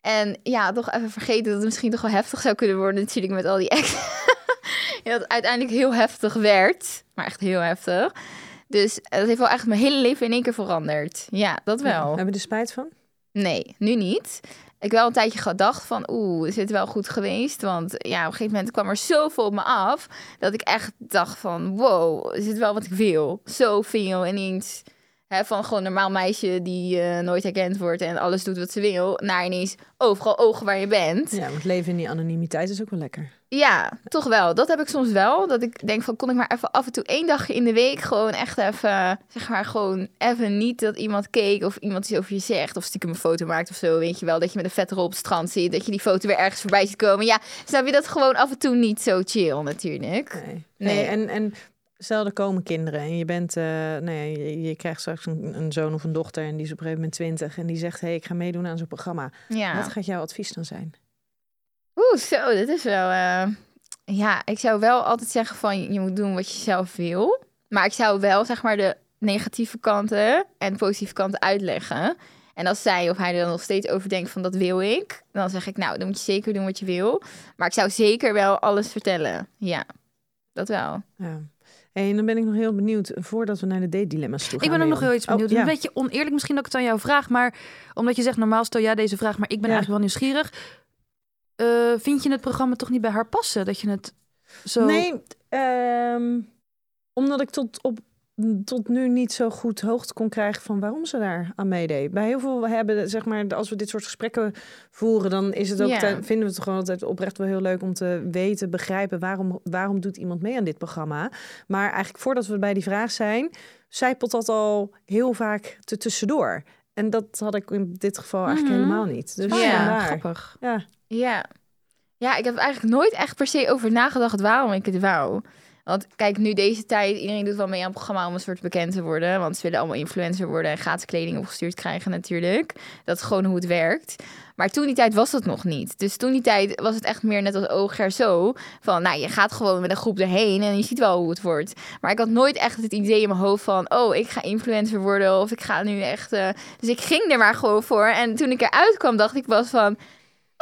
En ja, toch even vergeten dat het misschien toch wel heftig zou kunnen worden natuurlijk met al die ex. ja, dat het uiteindelijk heel heftig werd. Maar echt heel heftig. Dus dat heeft wel echt mijn hele leven in één keer veranderd. Ja, dat wel. Hebben we er spijt van? Nee, nu niet. Ik wel een tijdje gedacht van, oeh, is dit wel goed geweest? Want ja, op een gegeven moment kwam er zoveel op me af... dat ik echt dacht van, wow, is dit wel wat ik wil? Zoveel ineens... Hè, van gewoon een normaal meisje die eh, nooit herkend wordt en alles doet wat ze wil... naar ineens overal ogen waar je bent. Ja, want leven in die anonimiteit is ook wel lekker. Ja, toch wel. Dat heb ik soms wel. Dat ik denk van, kon ik maar even af en toe één dagje in de week gewoon echt even, zeg maar, gewoon even niet dat iemand keek of iemand iets over je zegt of stiekem een foto maakt of zo, weet je wel. Dat je met een vette rol op het strand zit, dat je die foto weer ergens voorbij ziet komen. Ja, snap je dat gewoon af en toe niet zo chill natuurlijk. Nee. Nee. nee. En, en stel er komen kinderen en je bent, nou ja, je, je krijgt straks een, een zoon of een dochter en die is op een gegeven moment twintig en die zegt, hé, hey, ik ga meedoen aan zo'n programma. Ja. Wat gaat jouw advies dan zijn? Oeh, zo, dat is wel. eh, Ja, ik zou wel altijd zeggen van je moet doen wat je zelf wil. Maar ik zou wel zeg maar de negatieve kanten en positieve kanten uitleggen. En als zij of hij er dan nog steeds over denkt van dat wil ik, dan zeg ik nou, dan moet je zeker doen wat je wil. Maar ik zou zeker wel alles vertellen. Ja, dat wel. Ja. En dan ben ik nog heel benieuwd, voordat we naar de date dilemma's toe gaan. Ik ben ook nog heel iets Oh, benieuwd. ja. Een beetje oneerlijk misschien dat ik het aan jou vraag, maar omdat je zegt normaal stel jij deze vraag, maar ik ben Ja. eigenlijk wel nieuwsgierig. Eh, vind je het programma toch niet bij haar passen? Dat je het zo... Nee, ehm, omdat ik tot, op, tot nu niet zo goed hoogte kon krijgen van waarom ze daar aan meedeed. Bij heel veel hebben, zeg maar, als we dit soort gesprekken voeren, dan is het ook, Ja. altijd- vinden we het gewoon altijd oprecht wel heel leuk om te weten, begrijpen waarom, waarom doet iemand mee aan dit programma. Maar eigenlijk voordat we bij die vraag zijn, zijpelt dat al heel vaak te tussendoor. En dat had ik in dit geval eigenlijk Mhm. helemaal niet. Dus Ja, vandaar. grappig. Ja. Ja. Ja, ik heb eigenlijk nooit echt per se over nagedacht waarom ik het wou. Want kijk, nu deze tijd, iedereen doet wel mee aan het programma om een soort bekend te worden. Want ze willen allemaal influencer worden en gratis kleding opgestuurd krijgen natuurlijk. Dat is gewoon hoe het werkt. Maar toen die tijd was dat nog niet. Dus toen die tijd was het echt meer net als oogher zo. Van, nou, je gaat gewoon met een groep erheen en je ziet wel hoe het wordt. Maar ik had nooit echt het idee in mijn hoofd van... oh, ik ga influencer worden of ik ga nu echt... eh, Dus ik ging er maar gewoon voor. En toen ik eruit kwam, dacht ik was van...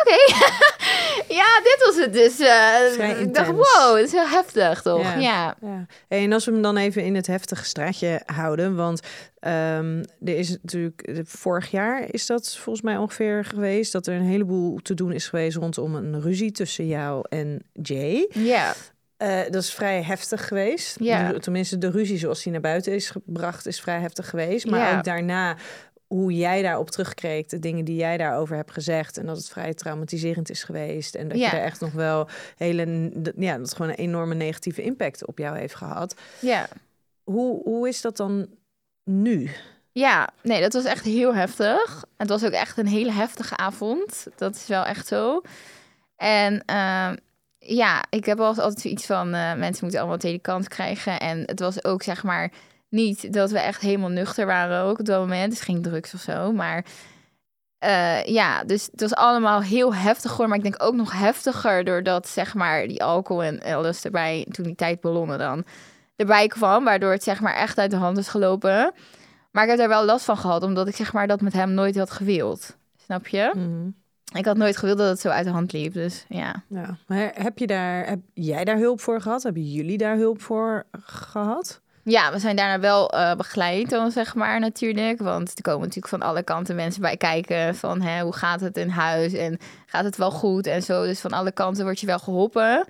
Oké, ja, dit was het dus. eh, ik dacht, wow, dat is heel heftig, toch? Ja. Ja. En als we hem dan even in het heftige straatje houden, want ehm, er is natuurlijk vorig jaar is dat volgens mij ongeveer geweest dat er een heleboel te doen is geweest rondom een ruzie tussen jou en Jay. Ja. Eh, dat is vrij heftig geweest. Ja. Tenminste, de ruzie zoals die naar buiten is gebracht is vrij heftig geweest. Maar Ja. ook daarna hoe jij daarop terugkreeg, de dingen die jij daarover hebt gezegd en dat het vrij traumatiserend is geweest en dat Ja. je er echt nog wel hele, ja, dat gewoon een enorme negatieve impact op jou heeft gehad. Ja. Hoe, hoe is dat dan nu? Ja, nee, dat was echt heel heftig. Het was ook echt een hele heftige avond. Dat is wel echt zo. En ehm, ja, ik heb wel altijd zoiets van... eh, mensen moeten allemaal een tweede kans krijgen. En het was ook, zeg maar, niet dat we echt helemaal nuchter waren ook op dat moment. Dus geen drugs of zo, maar... eh, ja, dus het was allemaal heel heftig geworden. Maar ik denk ook nog heftiger doordat, zeg maar, die alcohol en alles erbij... toen die tijd ballonnen dan erbij kwam. Waardoor het, zeg maar, echt uit de hand is gelopen. Maar ik heb daar wel last van gehad, omdat ik zeg maar dat met hem nooit had gewild. Snap je? Mhm. Ik had nooit gewild dat het zo uit de hand liep. Dus ja. Ja. Maar heb, je daar, heb jij daar hulp voor gehad? Hebben jullie daar hulp voor gehad? Ja, we zijn daarna wel eh, begeleid, dan zeg maar natuurlijk. Want er komen natuurlijk van alle kanten mensen bij kijken. Van hè, hoe gaat het in huis en gaat het wel goed en zo. Dus van alle kanten word je wel geholpen.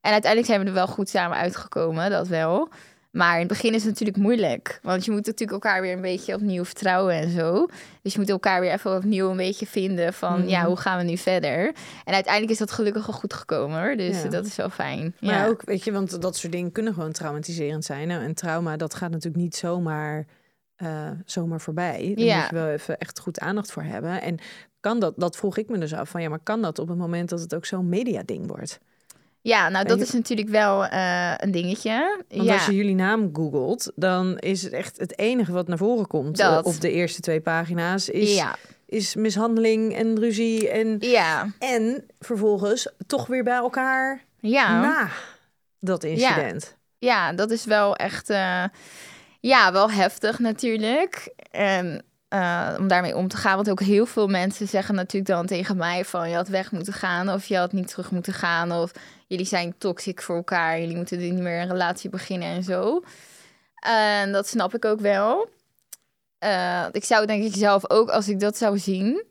En uiteindelijk zijn we er wel goed samen uitgekomen, dat wel. Maar in het begin is het natuurlijk moeilijk. Want je moet natuurlijk elkaar weer een beetje opnieuw vertrouwen en zo. Dus je moet elkaar weer even opnieuw een beetje vinden van... ja, hoe gaan we nu verder? En uiteindelijk is dat gelukkig al goed gekomen. hoor. Dus Ja. dat is wel fijn. Maar ja. ook, weet je, want dat soort dingen kunnen gewoon traumatiserend zijn. Nou, en trauma, dat gaat natuurlijk niet zomaar, eh, zomaar voorbij. Daar Ja. moet je wel even echt goed aandacht voor hebben. En kan dat, dat vroeg ik me dus af, van ja, maar kan dat op het moment dat het ook zo'n mediading wordt? Ja, nou dat is natuurlijk wel eh, een dingetje. Want ja. als je jullie naam googelt, dan is het echt het enige wat naar voren komt eh, op de eerste twee pagina's, is, ja. is mishandeling en ruzie. En, Ja. en vervolgens toch weer bij elkaar Ja. na dat incident. ja, dat is wel echt... eh, ja, wel heftig natuurlijk. En om daarmee om te gaan. Want ook heel veel mensen zeggen natuurlijk dan tegen mij van je had weg moeten gaan of je had niet terug moeten gaan of jullie zijn toxic voor elkaar, jullie moeten niet meer een relatie beginnen en zo. En dat snap ik ook wel. Eh, ik zou denk ik zelf ook, als ik dat zou zien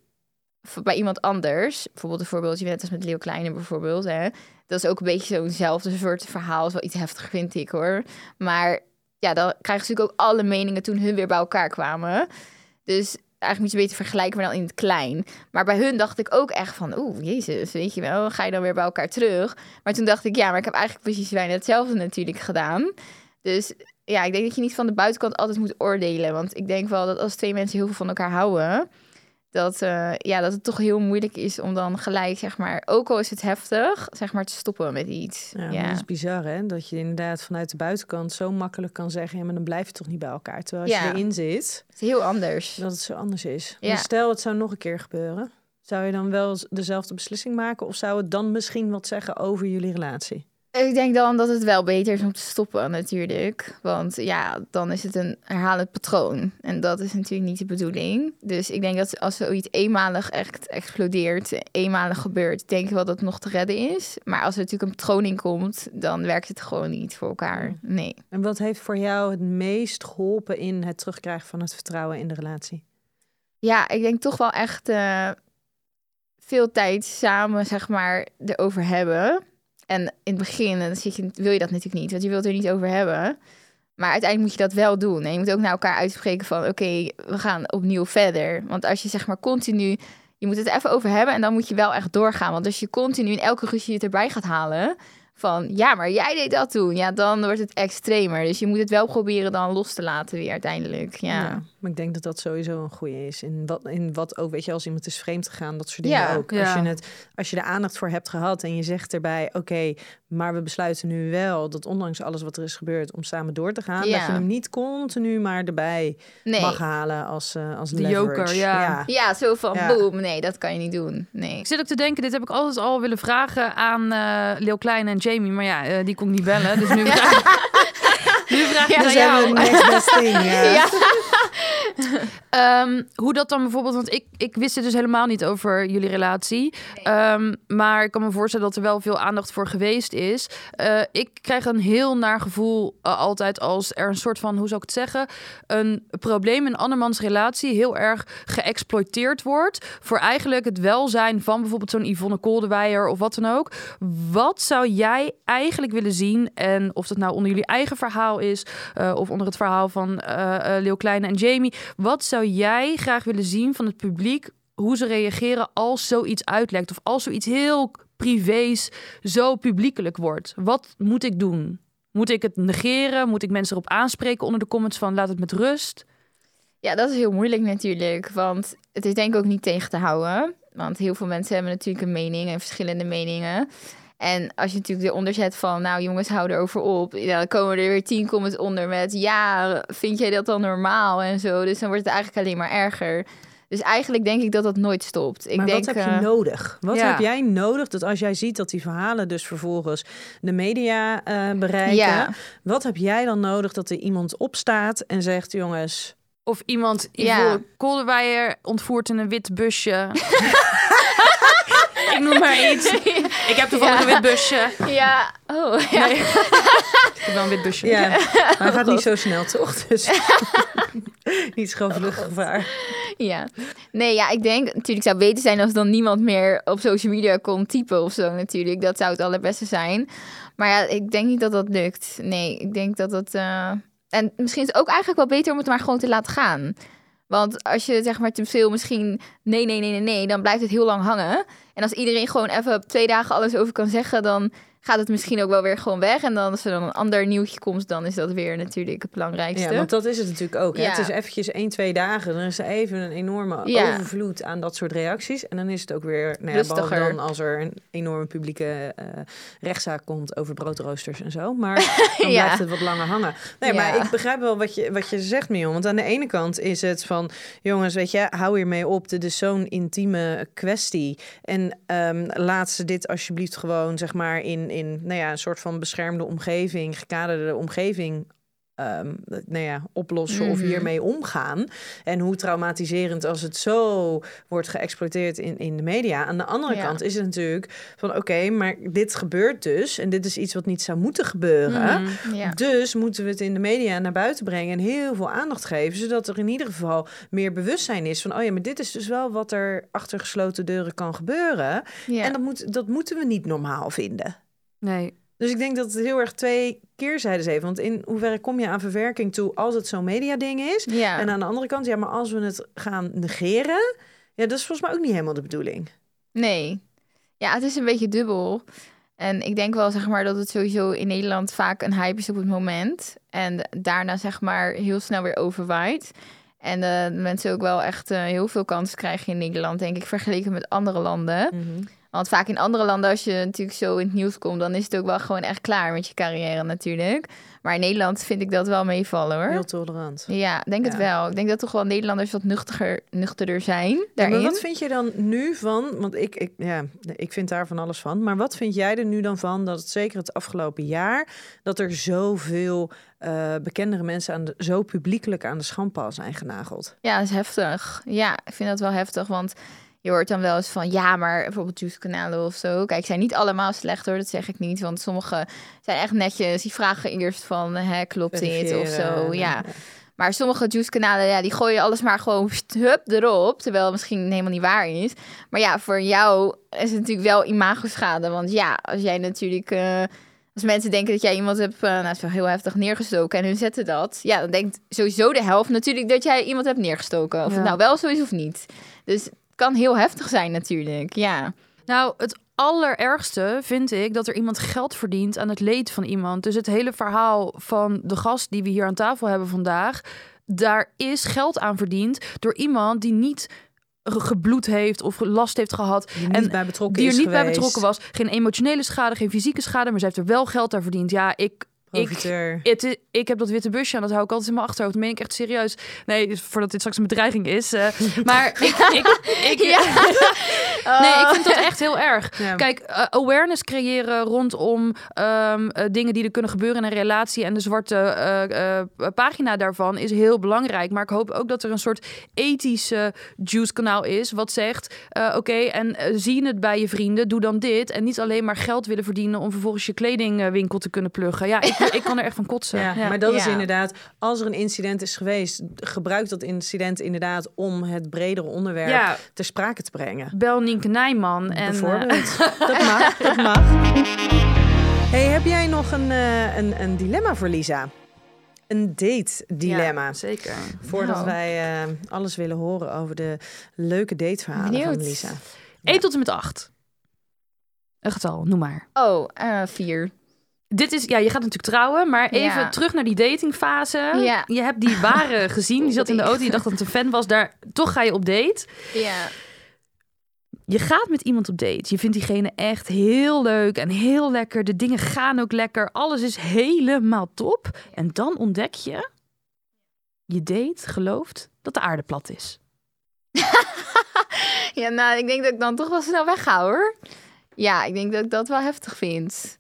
bij iemand anders, bijvoorbeeld een voorbeeldje net als met Leo Kleine bijvoorbeeld, hè, dat is ook een beetje zo'nzelfde soort verhaal, is wel iets heftiger vind ik hoor. Maar ja, dan krijgen ze natuurlijk ook alle meningen toen hun weer bij elkaar kwamen. Dus eigenlijk moet je beter vergelijken, maar dan in het klein. Maar bij hun dacht ik ook echt van, oeh, jezus, weet je wel, ga je dan weer bij elkaar terug? Maar toen dacht ik, ja, maar ik heb eigenlijk precies bijna hetzelfde natuurlijk gedaan. Dus ja, ik denk dat je niet van de buitenkant altijd moet oordelen. Want ik denk wel dat als twee mensen heel veel van elkaar houden, dat, eh, ja, dat het toch heel moeilijk is om dan gelijk, zeg maar, ook al is het heftig, zeg maar, te stoppen met iets. Ja, Ja, Dat is bizar, hè? Dat je inderdaad vanuit de buitenkant zo makkelijk kan zeggen... ja, maar dan blijf je toch niet bij elkaar. Terwijl als Ja. je erin zit, het is heel anders. dat het zo anders is. Ja. Maar stel, het zou nog een keer gebeuren. Zou je dan wel dezelfde beslissing maken? Of zou het dan misschien wat zeggen over jullie relatie? Ik denk dan dat het wel beter is om te stoppen natuurlijk. Want ja, dan is het een herhalend patroon. En dat is natuurlijk niet de bedoeling. Dus ik denk dat als zoiets eenmalig echt explodeert, eenmalig gebeurt, denk ik wel dat het nog te redden is. Maar als er natuurlijk een patroon in komt, dan werkt het gewoon niet voor elkaar. Nee. En wat heeft voor jou het meest geholpen in het terugkrijgen van het vertrouwen in de relatie? Ja, ik denk toch wel echt eh, veel tijd samen, zeg maar, erover hebben. En in het begin je, wil je dat natuurlijk niet, want je wilt er niet over hebben. Maar uiteindelijk moet je dat wel doen. En je moet ook naar elkaar uitspreken van, oké, we gaan opnieuw verder. Want als je zeg maar continu, je moet het even over hebben en dan moet je wel echt doorgaan. Want als je continu in elke ruzie het erbij gaat halen van, ja, maar jij deed dat toen. Ja, dan wordt het extremer. Dus je moet het wel proberen dan los te laten weer uiteindelijk. Ja. Maar ik denk dat dat sowieso een goede is. In wat, in wat ook, weet je, als iemand is vreemd gegaan, dat soort dingen Ja. ook. Ja. Als, je het, als je er aandacht voor hebt gehad en je zegt erbij, oké, maar we besluiten nu wel dat ondanks alles wat er is gebeurd, om samen door te gaan, Ja. dat je hem niet continu maar erbij Nee. mag halen als, eh als De leverage. joker, ja. Ja, zo van Ja. boom. Nee, dat kan je niet doen. Nee. Ik zit ook te denken, dit heb ik altijd al willen vragen aan eh Leeuw Klein en Jamie. Maar ja, eh, die kon ik niet bellen. Dus nu vraag, nu vraag ik Ja, zijn we jou. next best thing, ja. Ja. Ehm, hoe dat dan bijvoorbeeld, want ik, ik wist het dus helemaal niet over jullie relatie. Ehm, maar ik kan me voorstellen dat er wel veel aandacht voor geweest is. Eh, ik krijg een heel naar gevoel eh, altijd als er een soort van, hoe zou ik het zeggen, een probleem in andermans relatie heel erg geëxploiteerd wordt voor eigenlijk het welzijn van bijvoorbeeld zo'n Yvonne Koldewijer of wat dan ook. Wat zou jij eigenlijk willen zien en of dat nou onder jullie eigen verhaal is eh, of onder het verhaal van Leeuw Kleine en Jamie. Wat zou jij graag willen zien van het publiek? Hoe ze reageren als zoiets uitlekt of als zoiets heel privés zo publiekelijk wordt? Wat moet ik doen? Moet ik het negeren? Moet ik mensen erop aanspreken onder de comments van laat het met rust? ja, dat is heel moeilijk natuurlijk. Want het is denk ik ook niet tegen te houden. Want heel veel mensen hebben natuurlijk een mening en verschillende meningen. En als je natuurlijk eronder zet van, nou jongens, hou erover op. Ja, dan komen er weer tien comments onder met, ja, vind jij dat dan normaal en zo. Dus dan wordt het eigenlijk alleen maar erger. Dus eigenlijk denk ik dat dat nooit stopt. Ik maar denk, wat heb je eh, nodig? Wat ja. heb jij nodig dat als jij ziet dat die verhalen dus vervolgens de media eh, bereiken, Ja. wat heb jij dan nodig dat er iemand opstaat en zegt, jongens, Of iemand Ja. Yvonne Koldewijer ontvoert in een wit busje. ik noem maar iets. Ik heb toevallig Ja. een wit busje. Ja, oh, ja. Nee. ik heb wel een wit busje. ja, maar hij gaat niet zo snel toch? Dus niet gewoon vluchtgevaar. Ja. Nee, ja, ik denk natuurlijk het zou beter zijn als dan niemand meer op social media kon typen of zo natuurlijk. Dat zou het allerbeste zijn. Maar ja, ik denk niet dat dat lukt. Nee, ik denk dat dat... eh, En misschien is het ook eigenlijk wel beter om het maar gewoon te laten gaan. Want als je zeg maar te veel misschien nee, nee, nee, nee, nee, dan blijft het heel lang hangen. En als iedereen gewoon even op twee dagen alles over kan zeggen, dan gaat het misschien ook wel weer gewoon weg. En dan als er dan een ander nieuwtje komt, dan is dat weer natuurlijk het belangrijkste. Ja, want dat is het natuurlijk ook. Hè? Ja. Het is eventjes één, twee dagen. Dan is er even een enorme Ja. overvloed aan dat soort reacties. En dan is het ook weer, nou ja, dan als er een enorme publieke eh, rechtszaak komt over broodroosters en zo. Maar dan Ja. blijft het wat langer hangen. Nee, maar ik begrijp wel wat je, wat je zegt, Mion. Want aan de ene kant is het van, jongens, weet je, hou hiermee op. Dit is zo'n intieme kwestie. En ehm, laat ze dit alsjeblieft gewoon, zeg maar, in, in nou ja, een soort van beschermde omgeving, gekaderde omgeving ehm, nou ja, oplossen of Mhm. hiermee omgaan. En hoe traumatiserend als het zo wordt geëxploiteerd in, in de media. Aan de andere Ja. kant is het natuurlijk van oké, maar dit gebeurt dus. En dit is iets wat niet zou moeten gebeuren. Mhm. Dus moeten we het in de media naar buiten brengen en heel veel aandacht geven, zodat er in ieder geval meer bewustzijn is van, oh ja, maar dit is dus wel wat er achter gesloten deuren kan gebeuren. En dat, moet, dat moeten we niet normaal vinden. Nee. Dus ik denk dat het heel erg twee keerzijdes heeft. Want in hoeverre kom je aan verwerking toe als het zo'n mediading is? ja. En aan de andere kant, ja, maar als we het gaan negeren, ja, dat is volgens mij ook niet helemaal de bedoeling. Nee. Ja, het is een beetje dubbel. En ik denk wel, zeg maar, dat het sowieso in Nederland vaak een hype is op het moment. En daarna, zeg maar, heel snel weer overwaait. En eh, mensen ook wel echt eh, heel veel kansen krijgen in Nederland, denk ik, vergeleken met andere landen. Want vaak in andere landen, als je natuurlijk zo in het nieuws komt, dan is het ook wel gewoon echt klaar met je carrière natuurlijk. Maar in Nederland vind ik dat wel meevallen hoor. Heel tolerant. Ja, denk het wel. Ik denk dat toch wel Nederlanders wat nuchtiger, nuchterder zijn Ja, daarin. maar wat vind je dan nu van? Want ik, ik, ja, ik vind daar van alles van. Maar wat vind jij er nu dan van dat het zeker het afgelopen jaar dat er zoveel eh bekendere mensen aan de, zo publiekelijk aan de schandpaal zijn genageld? Ja, dat is heftig. Ja, ik vind dat wel heftig, want je hoort dan wel eens van, ja, maar bijvoorbeeld juice-kanalen of zo. Kijk, zijn niet allemaal slecht hoor, dat zeg ik niet, want sommige zijn echt netjes. Die vragen eerst van, hè, klopt dit of zo, ja. Maar sommige juice-kanalen, ja, die gooien alles maar gewoon hup erop, terwijl het misschien helemaal niet waar is. Maar ja, voor jou is het natuurlijk wel imagoschade, want ja, als jij natuurlijk... eh, als mensen denken dat jij iemand hebt, eh, nou, zo heel heftig neergestoken en hun zetten dat, ja, dan denkt sowieso de helft natuurlijk dat jij iemand hebt neergestoken. Of Ja. het nou wel zo is of niet. Dus kan heel heftig zijn natuurlijk, ja. Nou, het allerergste vind ik dat er iemand geld verdient aan het leed van iemand. Dus het hele verhaal van de gast die we hier aan tafel hebben vandaag, daar is geld aan verdiend door iemand die niet ge- gebloed heeft of last heeft gehad. Die niet En bij betrokken die er is niet bij betrokken was. Geen emotionele schade, geen fysieke schade, maar ze heeft er wel geld aan verdiend. Ja, ik. Ik, het, ik heb dat witte busje aan, dat hou ik altijd in mijn achterhoofd. Dat meen ik echt serieus. Nee, dus voordat dit straks een bedreiging is. eh, maar ik, ik, ik, Nee, ik vind dat echt heel erg. Ja. Kijk, eh, awareness creëren rondom ehm, eh, dingen die er kunnen gebeuren in een relatie en de zwarte pagina daarvan is heel belangrijk. Maar ik hoop ook dat er een soort ethische juice kanaal is wat zegt: oké, en zie het bij je vrienden, doe dan dit. En niet alleen maar geld willen verdienen om vervolgens je kledingwinkel te kunnen pluggen. Ja, ik, ik kan er echt van kotsen. Ja, Ja. maar dat is inderdaad, als er een incident is geweest, gebruik dat incident inderdaad om het bredere onderwerp Ja. ter sprake te brengen. Bel Nienke Nijman. En, eh, Bijvoorbeeld. dat mag, dat mag. Hey, heb jij nog een, eh, een, een dilemma voor Lisa? Een date-dilemma. ja, zeker. Voordat Nou. wij eh, alles willen horen over de leuke dateverhalen van Benieuwd. Lisa. 1 tot en met 8. Een getal, noem maar. Oh, eh, vier. Dit is, ja, je gaat natuurlijk trouwen, maar even Ja. terug naar die datingfase. Ja. Je hebt die ware gezien, die zat in de auto, die dacht dat het een fan was. Daar, toch ga je op date. Ja. Je gaat met iemand op date. Je vindt diegene echt heel leuk en heel lekker. De dingen gaan ook lekker. Alles is helemaal top. En dan ontdek je, je date gelooft dat de aarde plat is. ja, nou, ik denk dat ik dan toch wel snel wegga hoor. Ja, ik denk dat ik dat wel heftig vind.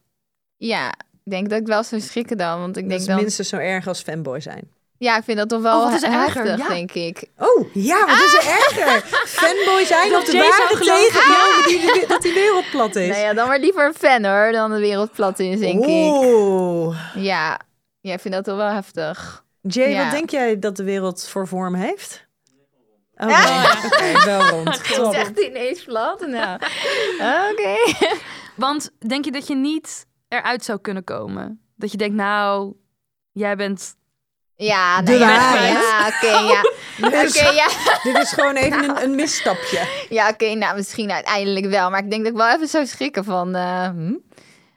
Ja, ik denk dat ik wel zou schrikken dan, want ik Dat denk is dan... minstens zo erg als fanboy zijn. Ja, ik vind dat toch wel Oh, wat is erger? heftig, Ja. denk ik. Oh, ja, wat is er erger? Fanboy zijn of de waarde tegenkomen die, dat die wereld plat is? Nou ja, dan maar liever een fan hoor, dan de wereld plat is, denk ik. Oeh. Ja, ja, ik vind dat toch wel heftig. Jay, Ja. wat denk jij dat de wereld voor vorm heeft? Oh, nee. Oké, wel rond. Top. Zegt hij ineens plat? Nou, oké. Want denk je dat je niet eruit zou kunnen komen? Dat je denkt, nou, jij bent... Ja, De nou ja, waarheid. ja, oké, ja. Dus Oké, ja. Dit is gewoon even een, een misstapje. Ja, oké, nou misschien uiteindelijk wel. Maar ik denk dat ik wel even zou schrikken van... eh, hm?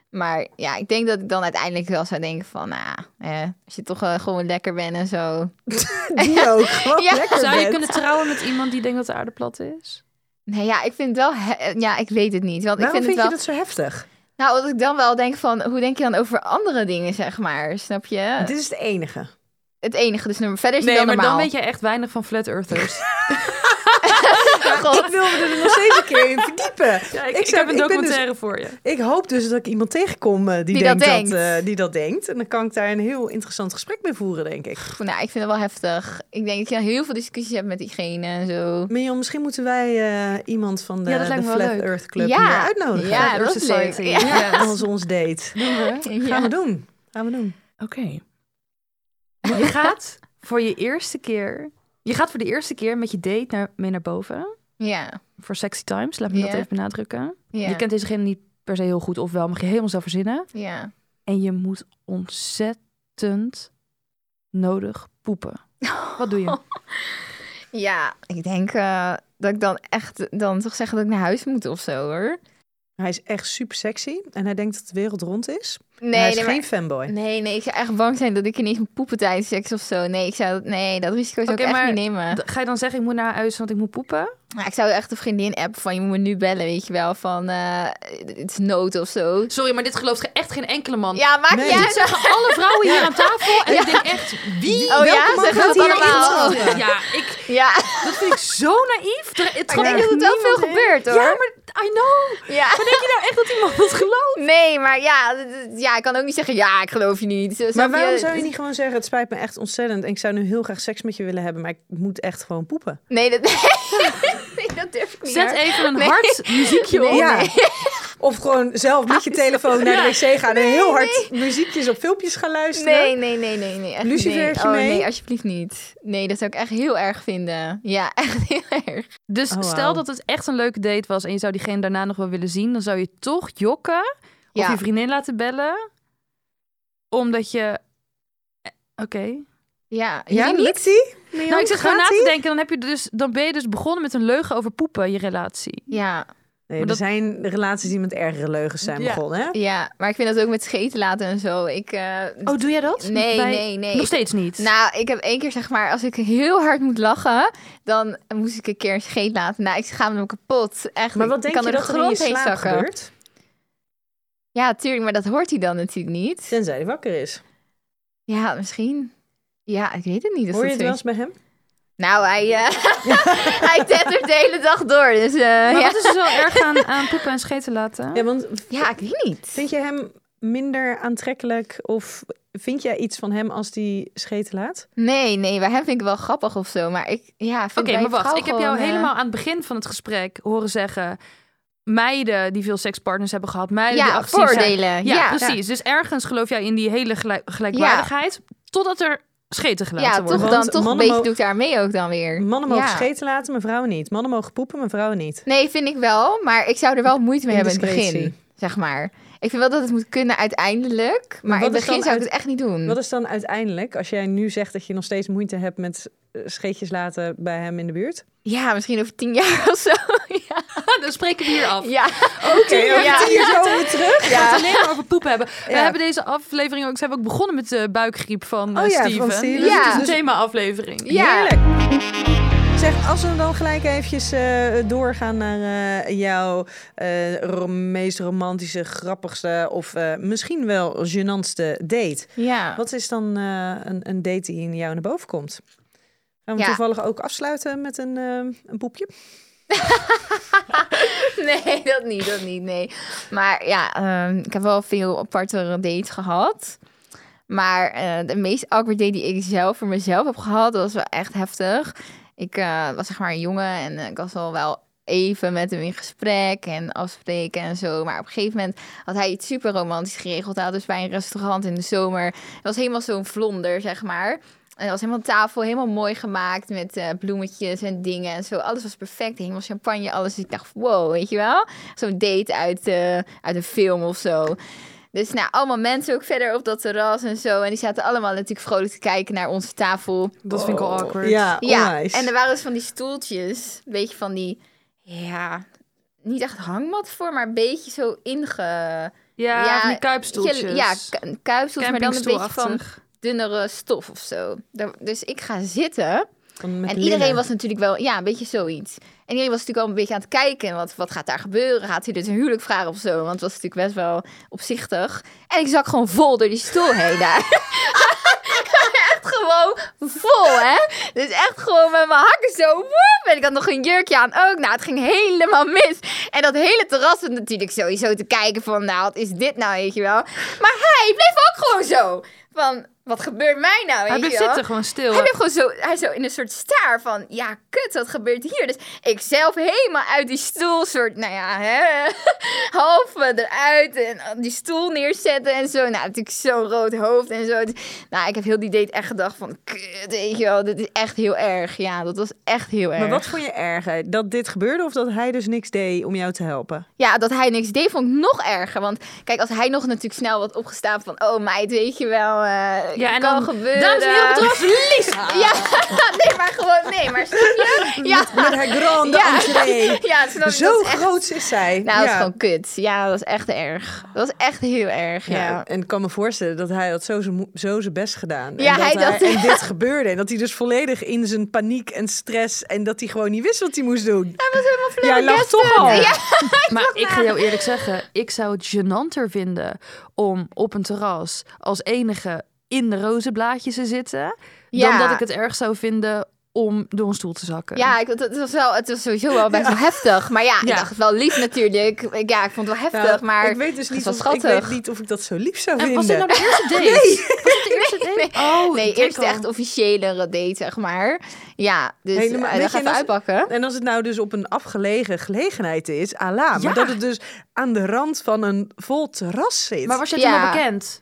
Maar ja, ik denk dat ik dan uiteindelijk wel zou denken van... Nou, eh, als je toch eh, gewoon lekker bent en zo. Die ook. Gewoon Ja. lekker Zou je bent. kunnen trouwen met iemand die denkt dat de aarde plat is? Nee, ja, ik vind het wel... Ja, ik weet het niet. Want Waarom ik vind, vind het je wel... dat zo heftig? Nou, dat ik dan wel denk van... Hoe denk je dan over andere dingen, zeg maar? Snap je? Dit is het enige. Het enige. Dus nummer verder is het Nee, dan maar normaal. dan weet je echt weinig van flat earthers. Ik wil me er nog steeds een keer in verdiepen. Ja, ik, Ik ik, zou- heb een dus- documentaire voor je. Ik hoop dus dat ik iemand tegenkom eh, die, dat denkt dat, denkt. eh, die dat denkt. En dan kan ik daar een heel interessant gesprek mee voeren, denk ik. Pff, Nou, ik vind het wel heftig. Ik denk dat je heel veel discussies hebt met diegene en zo. Mion, misschien moeten wij eh, iemand van de, Ja, Flat leuk. Earth Club Ja. hier uitnodigen. Ja, Earth is leuk. Society. Ja. Als ons date. Ja. Gaan we doen. Gaan we doen. Oké. Je gaat voor je eerste keer... Je gaat voor de eerste keer met je date naar, mee naar boven. Ja. Voor Sexy Times, laat me dat even benadrukken. Ja. Je kent dezegene niet per se heel goed, of wel, mag je helemaal zelf verzinnen. ja. En je moet ontzettend nodig poepen. Wat doe je? Ja, ik denk eh, dat ik dan echt dan toch zeggen dat ik naar huis moet of zo hoor. Hij is echt super sexy en hij denkt dat de wereld rond is. Nee, hij is nee, geen maar- fanboy. nee, nee, ik zou echt bang zijn dat ik ineens moet poepen tijdens seks of zo. Nee, ik zou dat, nee, dat risico zou ik echt maar niet nemen. Ga je dan zeggen, ik moet naar huis, want ik moet poepen? Ja, ik zou echt een vriendin appen van je moet me nu bellen, weet je wel, van eh, het is nood of zo. Sorry, maar dit gelooft ge- echt geen enkele man. Ja, maakt Nee, niet dit zeggen alle vrouwen hier aan tafel. En Ja. ik denk echt, wie? Oh ja, Welke man zeggen gaat dat hier allemaal. Ja, ik, Ja, dat vind ik zo naïef. Er, het gaat echt dat het wel veel gebeurt hoor. Ja, maar I know. Ja. Maar denk je nou echt dat iemand dat gelooft? Nee, maar ja, d- ja, ik kan ook niet zeggen, ja, ik geloof je niet. Zo, Maar waarom zou je niet gewoon zeggen, het spijt me echt ontzettend en ik zou nu heel graag seks met je willen hebben, maar ik moet echt gewoon poepen. Nee, dat, nee, dat durf ik niet. Zet hoor. even een Nee. hard muziekje op. Ja. nee. Of gewoon zelf met je telefoon naar de wc gaan en heel hard muziekjes op filmpjes gaan luisteren. Nee, nee, nee, nee, nee. Echt Lucifertje nee. Oh, mee? nee, alsjeblieft niet. Nee, dat zou ik echt heel erg vinden. Ja, echt heel erg. Dus Oh, stel dat het echt een leuke date was en je zou diegene daarna nog wel willen zien, dan zou je toch jokken of je vriendin laten bellen, omdat je. eh, Oké. Ja, Ja, niet? lukt die? Nou, ik zit gewoon na te denken. Dan, heb je dus, dan ben je dus begonnen met een leugen over poepen, je relatie. Ja, Nee, Maar er dat- zijn relaties die met ergere leugens zijn Ja. begonnen, hè? ja, maar ik vind dat ook met scheten laten en zo. Ik, eh, Oh, doe jij dat? Nee, Bij- nee, nee. Nog steeds niet. Nou, ik heb één keer zeg maar, als ik heel hard moet lachen, dan moest ik een keer een scheet laten. Nou, ik schaam me kapot. Echt. Maar wat ik denk kan je er dat de er in je grond heen slaap zakken. gebeurt? Ja, tuurlijk, maar dat hoort hij dan natuurlijk niet. Tenzij hij wakker is. Ja, misschien. Ja, ik weet het niet. Hoor je het wel eens bij hem? Nou, hij, eh hij tettert de hele dag door. Dus eh, maar ja. wat is er zo erg aan, aan poepen en scheten laten? Ja, want ja, ik weet niet. vind je hem minder aantrekkelijk of vind jij iets van hem als die scheten laat? Nee, nee, bij hem vind ik wel grappig of zo. Maar ik, ja, vind Oké, maar wacht. Ik heb jou gewoon, eh, helemaal aan het begin van het gesprek horen zeggen... meiden die veel sekspartners hebben gehad, meiden die Ja, zijn. voordelen. Ja, Ja, precies. Dus ergens geloof jij in die hele gelijk- gelijkwaardigheid... totdat er scheten gelaten Ja, worden. toch, Want dan, toch een mannen beetje doe ik daar mee ook dan weer. Mannen mogen Ja. scheten laten, maar vrouwen niet. Mannen mogen poepen, maar vrouwen niet. Nee, vind ik wel. Maar ik zou er wel moeite mee hebben in het begin. Zeg maar. Ik vind wel dat het moet kunnen uiteindelijk. Maar, wat in het begin zou ik uit- het echt niet doen. Wat is dan uiteindelijk, als jij nu zegt dat je nog steeds moeite hebt met eh, scheetjes laten bij hem in de buurt? Ja, misschien over tien jaar of zo. ja. Dan spreken we hier af. Ja. Oké, ja. tien jaar zo weer terug. We gaan het alleen maar over poep hebben. We Ja. hebben deze aflevering ook... Ze hebben ook begonnen met de buikgriep van eh, Oh ja, van Steven. Steven. Dus het is Ja. een thema-aflevering. Ja. Heerlijk. Zeg, als we dan gelijk eventjes eh, doorgaan naar eh, jouw eh, meest romantische, grappigste of eh, misschien wel gênantste date. Ja. Wat is dan eh, een, een date die in jou naar boven komt? Gaan we Ja. toevallig ook afsluiten met een, eh, een poepje? Nee, dat niet, dat niet, nee. Maar ja, ehm, ik heb wel veel aparte dates gehad. Maar eh, de meest awkward date die ik zelf voor mezelf heb gehad, was wel echt heftig. Ik eh, was zeg maar een jongen en eh, ik was al wel even met hem in gesprek en afspreken en zo. Maar op een gegeven moment had hij iets super romantisch geregeld. Hij had dus bij een restaurant in de zomer. Het was helemaal zo'n vlonder, zeg maar. En er was helemaal tafel, helemaal mooi gemaakt met eh, bloemetjes en dingen en zo. Alles was perfect, helemaal champagne, alles. Dus ik dacht, wow, weet je wel? Zo'n date uit, eh, uit een film of zo. Dus nou, allemaal mensen ook verder op dat terras en zo. En die zaten allemaal natuurlijk vrolijk te kijken naar onze tafel. Dat vind ik al awkward. Ja, Ja, en er waren dus van die stoeltjes, een beetje van die, ja, niet echt hangmat voor, maar een beetje zo inge... Ja, Ja, van die kuipstoeltjes. Ja, ku- kuipstoels, maar dan een beetje van. Dunnere stof of zo. Dus ik ga zitten. En linnen. iedereen was natuurlijk wel, ja, een beetje zoiets. En iedereen was natuurlijk wel een beetje aan het kijken. Wat, wat gaat daar gebeuren? Gaat hij dus een huwelijk vragen of zo? Want het was natuurlijk best wel opzichtig. En ik zak gewoon vol door die stoel heen daar. echt gewoon vol, hè? Dus echt gewoon met mijn hakken zo. Woep, en ik had nog een jurkje aan ook. Nou, het ging helemaal mis. En dat hele terras was natuurlijk sowieso te kijken van... Nou, wat is dit nou, weet je wel? Maar hij bleef ook gewoon zo. Van, wat gebeurt mij nou, Hij wel? zitten, gewoon stil. Hij bleef gewoon zo, hij zo in een soort staar van, ja, kut, wat gebeurt hier? Dus ik zelf helemaal uit die stoel, soort, nou ja, hè, half eruit en die stoel neerzetten en zo. Nou, natuurlijk zo'n rood hoofd en zo. Nou, ik heb heel die date echt gedacht van, kut, weet je wel, dit is echt heel erg. Ja, dat was echt heel erg. Maar wat vond je erger? Dat dit gebeurde of dat hij dus niks deed om jou te helpen? Ja, dat hij niks deed vond ik nog erger. Want kijk, als hij nog natuurlijk snel wat opgestaan van... Oh meid, weet je wel, eh Ja, en kan dan, gebeuren. dames en heren, op het terras, Lisa! Ja, nee, maar gewoon, nee, maar snap je? Ja, Met haar grande Ja. entree. ja snap je? Zo dat echt, groot is zij. Nou, dat is ja. gewoon kut. Ja, dat is echt erg. Dat is echt heel erg, ja. Ja, en ik kan me voorstellen dat hij had zo zijn zo zijn best gedaan. Ja, en, dat hij hij, dacht- en dit gebeurde. En dat hij dus volledig in zijn paniek en stress... en dat hij gewoon niet wist wat hij moest doen. Hij was helemaal Jij lag toch al. Ja, Maar ik ga jou eerlijk zeggen, ik zou het gênanter vinden om op een terras als enige in de rozenblaadjes te zitten, Ja. dan dat ik het erg zou vinden om door een stoel te zakken. ja ik, het, het was wel, het was sowieso wel best wel heftig. Maar ja, ik Ja. dacht het wel lief natuurlijk. Ik- Ja, ik vond het wel heftig, Nou, maar... ik weet dus het niet was of, ik weet niet of ik dat zo lief zou En vinden. was dit nou de eerste date? Was dit de eerste date? Nee, Oh, nee eerst echt officiële date, zeg maar. Ja, dus Helemaal- dat je, gaat en als- uitpakken. En als het nou dus op een afgelegen gelegenheid is, ala, Ja. maar dat het dus aan de rand van een vol terras zit. Maar was Ja. toen al bekend?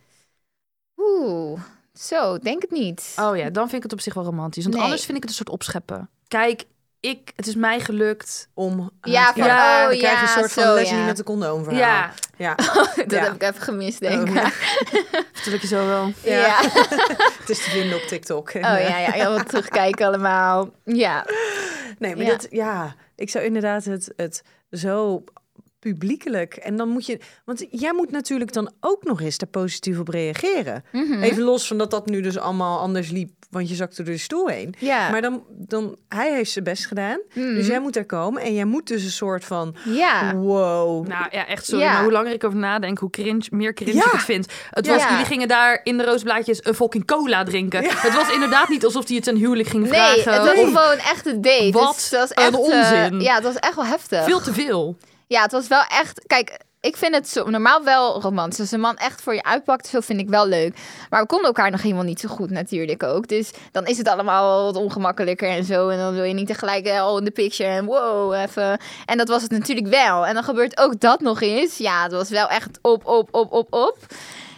Oeh, zo, denk het niet. Oh ja, dan vind ik het op zich wel romantisch. Want Nee. anders vind ik het een soort opscheppen. Kijk, ik, het is mij gelukt. om Ja, aan- van, Ja, oh dan krijg je ja, een soort van Leslie ja. met de condoom verhaal. Ja, ja. dat Ja. heb ik even gemist, denk ik. Oh, ja. vertel ik je zo wel. ja. Ja. ja. Het is te vinden op TikTok. En, Oh eh, ja, ja, ja, terugkijken allemaal. Ja. Nee, maar Ja. dat, ja, ik zou inderdaad het, het zo publiekelijk. En dan moet je, want jij moet natuurlijk dan ook nog eens daar positief op reageren. Mhm. Even los van dat dat nu dus allemaal anders liep, want je zakte door de stoel heen. Ja. Maar dan, dan, hij heeft zijn best gedaan. Mhm. Dus jij moet er komen en jij moet dus een soort van, Ja. wow. Nou ja, echt sorry. Ja. Maar hoe langer ik over nadenk, hoe cringe, meer cringe Ja. ik het vind. Het Ja. was, jullie gingen daar in de roosblaadjes een fucking cola drinken. Het was inderdaad niet alsof hij het een huwelijk ging Nee, vragen. het was gewoon echt een date. Wat dus dat was echt, eh, onzin. ja, het was echt wel heftig. veel te veel. Ja, het was wel echt... Kijk, ik vind het zo, normaal wel romantisch. Als een man echt voor je uitpakt, zo vind ik wel leuk. Maar we konden elkaar nog helemaal niet zo goed natuurlijk ook. Dus dan is het allemaal wat ongemakkelijker en zo. En dan wil je niet tegelijk eh, al in de picture en wow, even. En dat was het natuurlijk wel. En dan gebeurt ook dat nog eens. Ja, het was wel echt op, op, op, op, op.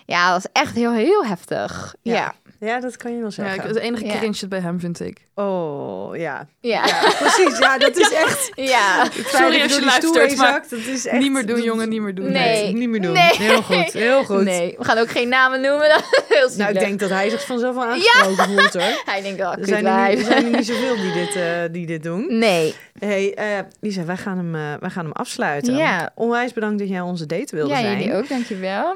Ja, dat was echt heel, heel heftig. Ja. Ja, dat kan je wel Ja, zeggen. ik- het enige Ja. cringe bij hem vind ik. Oh, ja. Ja. ja. Precies, ja, dat is echt... Ja. Sorry als je luistert, maar zakt, dat is echt... niet meer doen, dat- jongen, niet meer doen. Nee. Niet meer doen. Nee. Heel goed, heel goed. Nee, we gaan ook geen namen noemen. Dat is heel Nou, ik denk dat hij zich vanzelf wel aangesproken voelt, hoor. Hij denkt, oh, Er zijn, er, niet, er zijn er niet zoveel die dit, eh, die dit doen. Nee. Hey, eh, Lisa, wij gaan, hem, eh, wij gaan hem afsluiten. Ja. Onwijs bedankt dat jij onze date wilde Ja, zijn. jullie ook, dankjewel.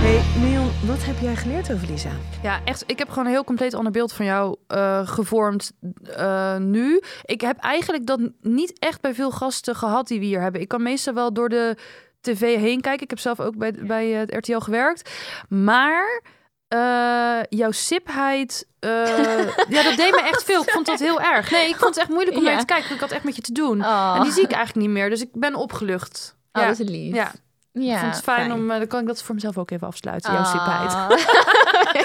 Hey, Mion, wat heb jij geleerd over Lisa? Ja, echt. Ik heb gewoon een heel compleet ander beeld van jou eh, gevormd eh, nu. Ik heb eigenlijk dat niet echt bij veel gasten gehad die we hier hebben. Ik kan meestal wel door de tv heen kijken. Ik heb zelf ook bij, bij het RTL gewerkt. Maar eh, jouw sipheid, ja, dat deed me echt veel. Ik vond dat heel erg. Nee, ik vond het echt moeilijk om Ja. naar te kijken. Ik had echt met je te doen. Oh, En die zie ik eigenlijk niet meer. Dus ik ben opgelucht. oh, ja. dat is lief. Ja, ja. ik vond het fijn, fijn. om... eh, dan kan ik dat voor mezelf ook even afsluiten, jouw Ah. sipheid.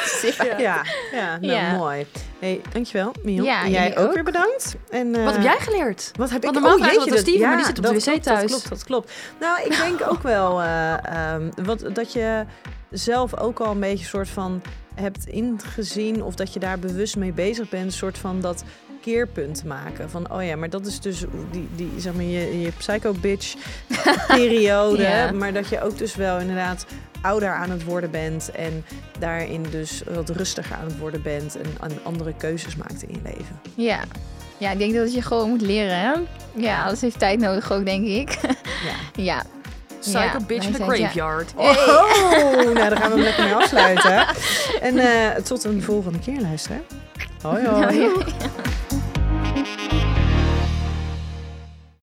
Sipheid. Ja, ja, nou Ja. mooi. Hey, dankjewel, Mion. Ja, En jij ook, ook. weer bedankt. En, eh, Wat heb jij geleerd? Wat heb Want ik? normaal Oh, dat aan Steven, maar die ja, zit op de dat wc klopt, thuis. Dat klopt, dat klopt. Nou, ik denk ook wel eh, ehm, wat, dat je zelf ook al een beetje soort van hebt ingezien... of dat je daar bewust mee bezig bent, een soort van dat keerpunt maken. Van, oh ja, maar dat is dus die, die zeg maar, je, je psycho-bitch periode. Ja. Maar dat je ook dus wel inderdaad ouder aan het worden bent... en daarin dus wat rustiger aan het worden bent... en, en andere keuzes maakt in je leven. Ja. ja, ik denk dat je gewoon moet leren, hè? Ja, dat heeft tijd nodig ook, denk ik. Ja. ja. Psycho Ja, bitch in the ja. graveyard. Oh, nou dan gaan we hem lekker mee afsluiten. En eh, tot een volgende keer luisteren. Hoi hoi. Ja. thank you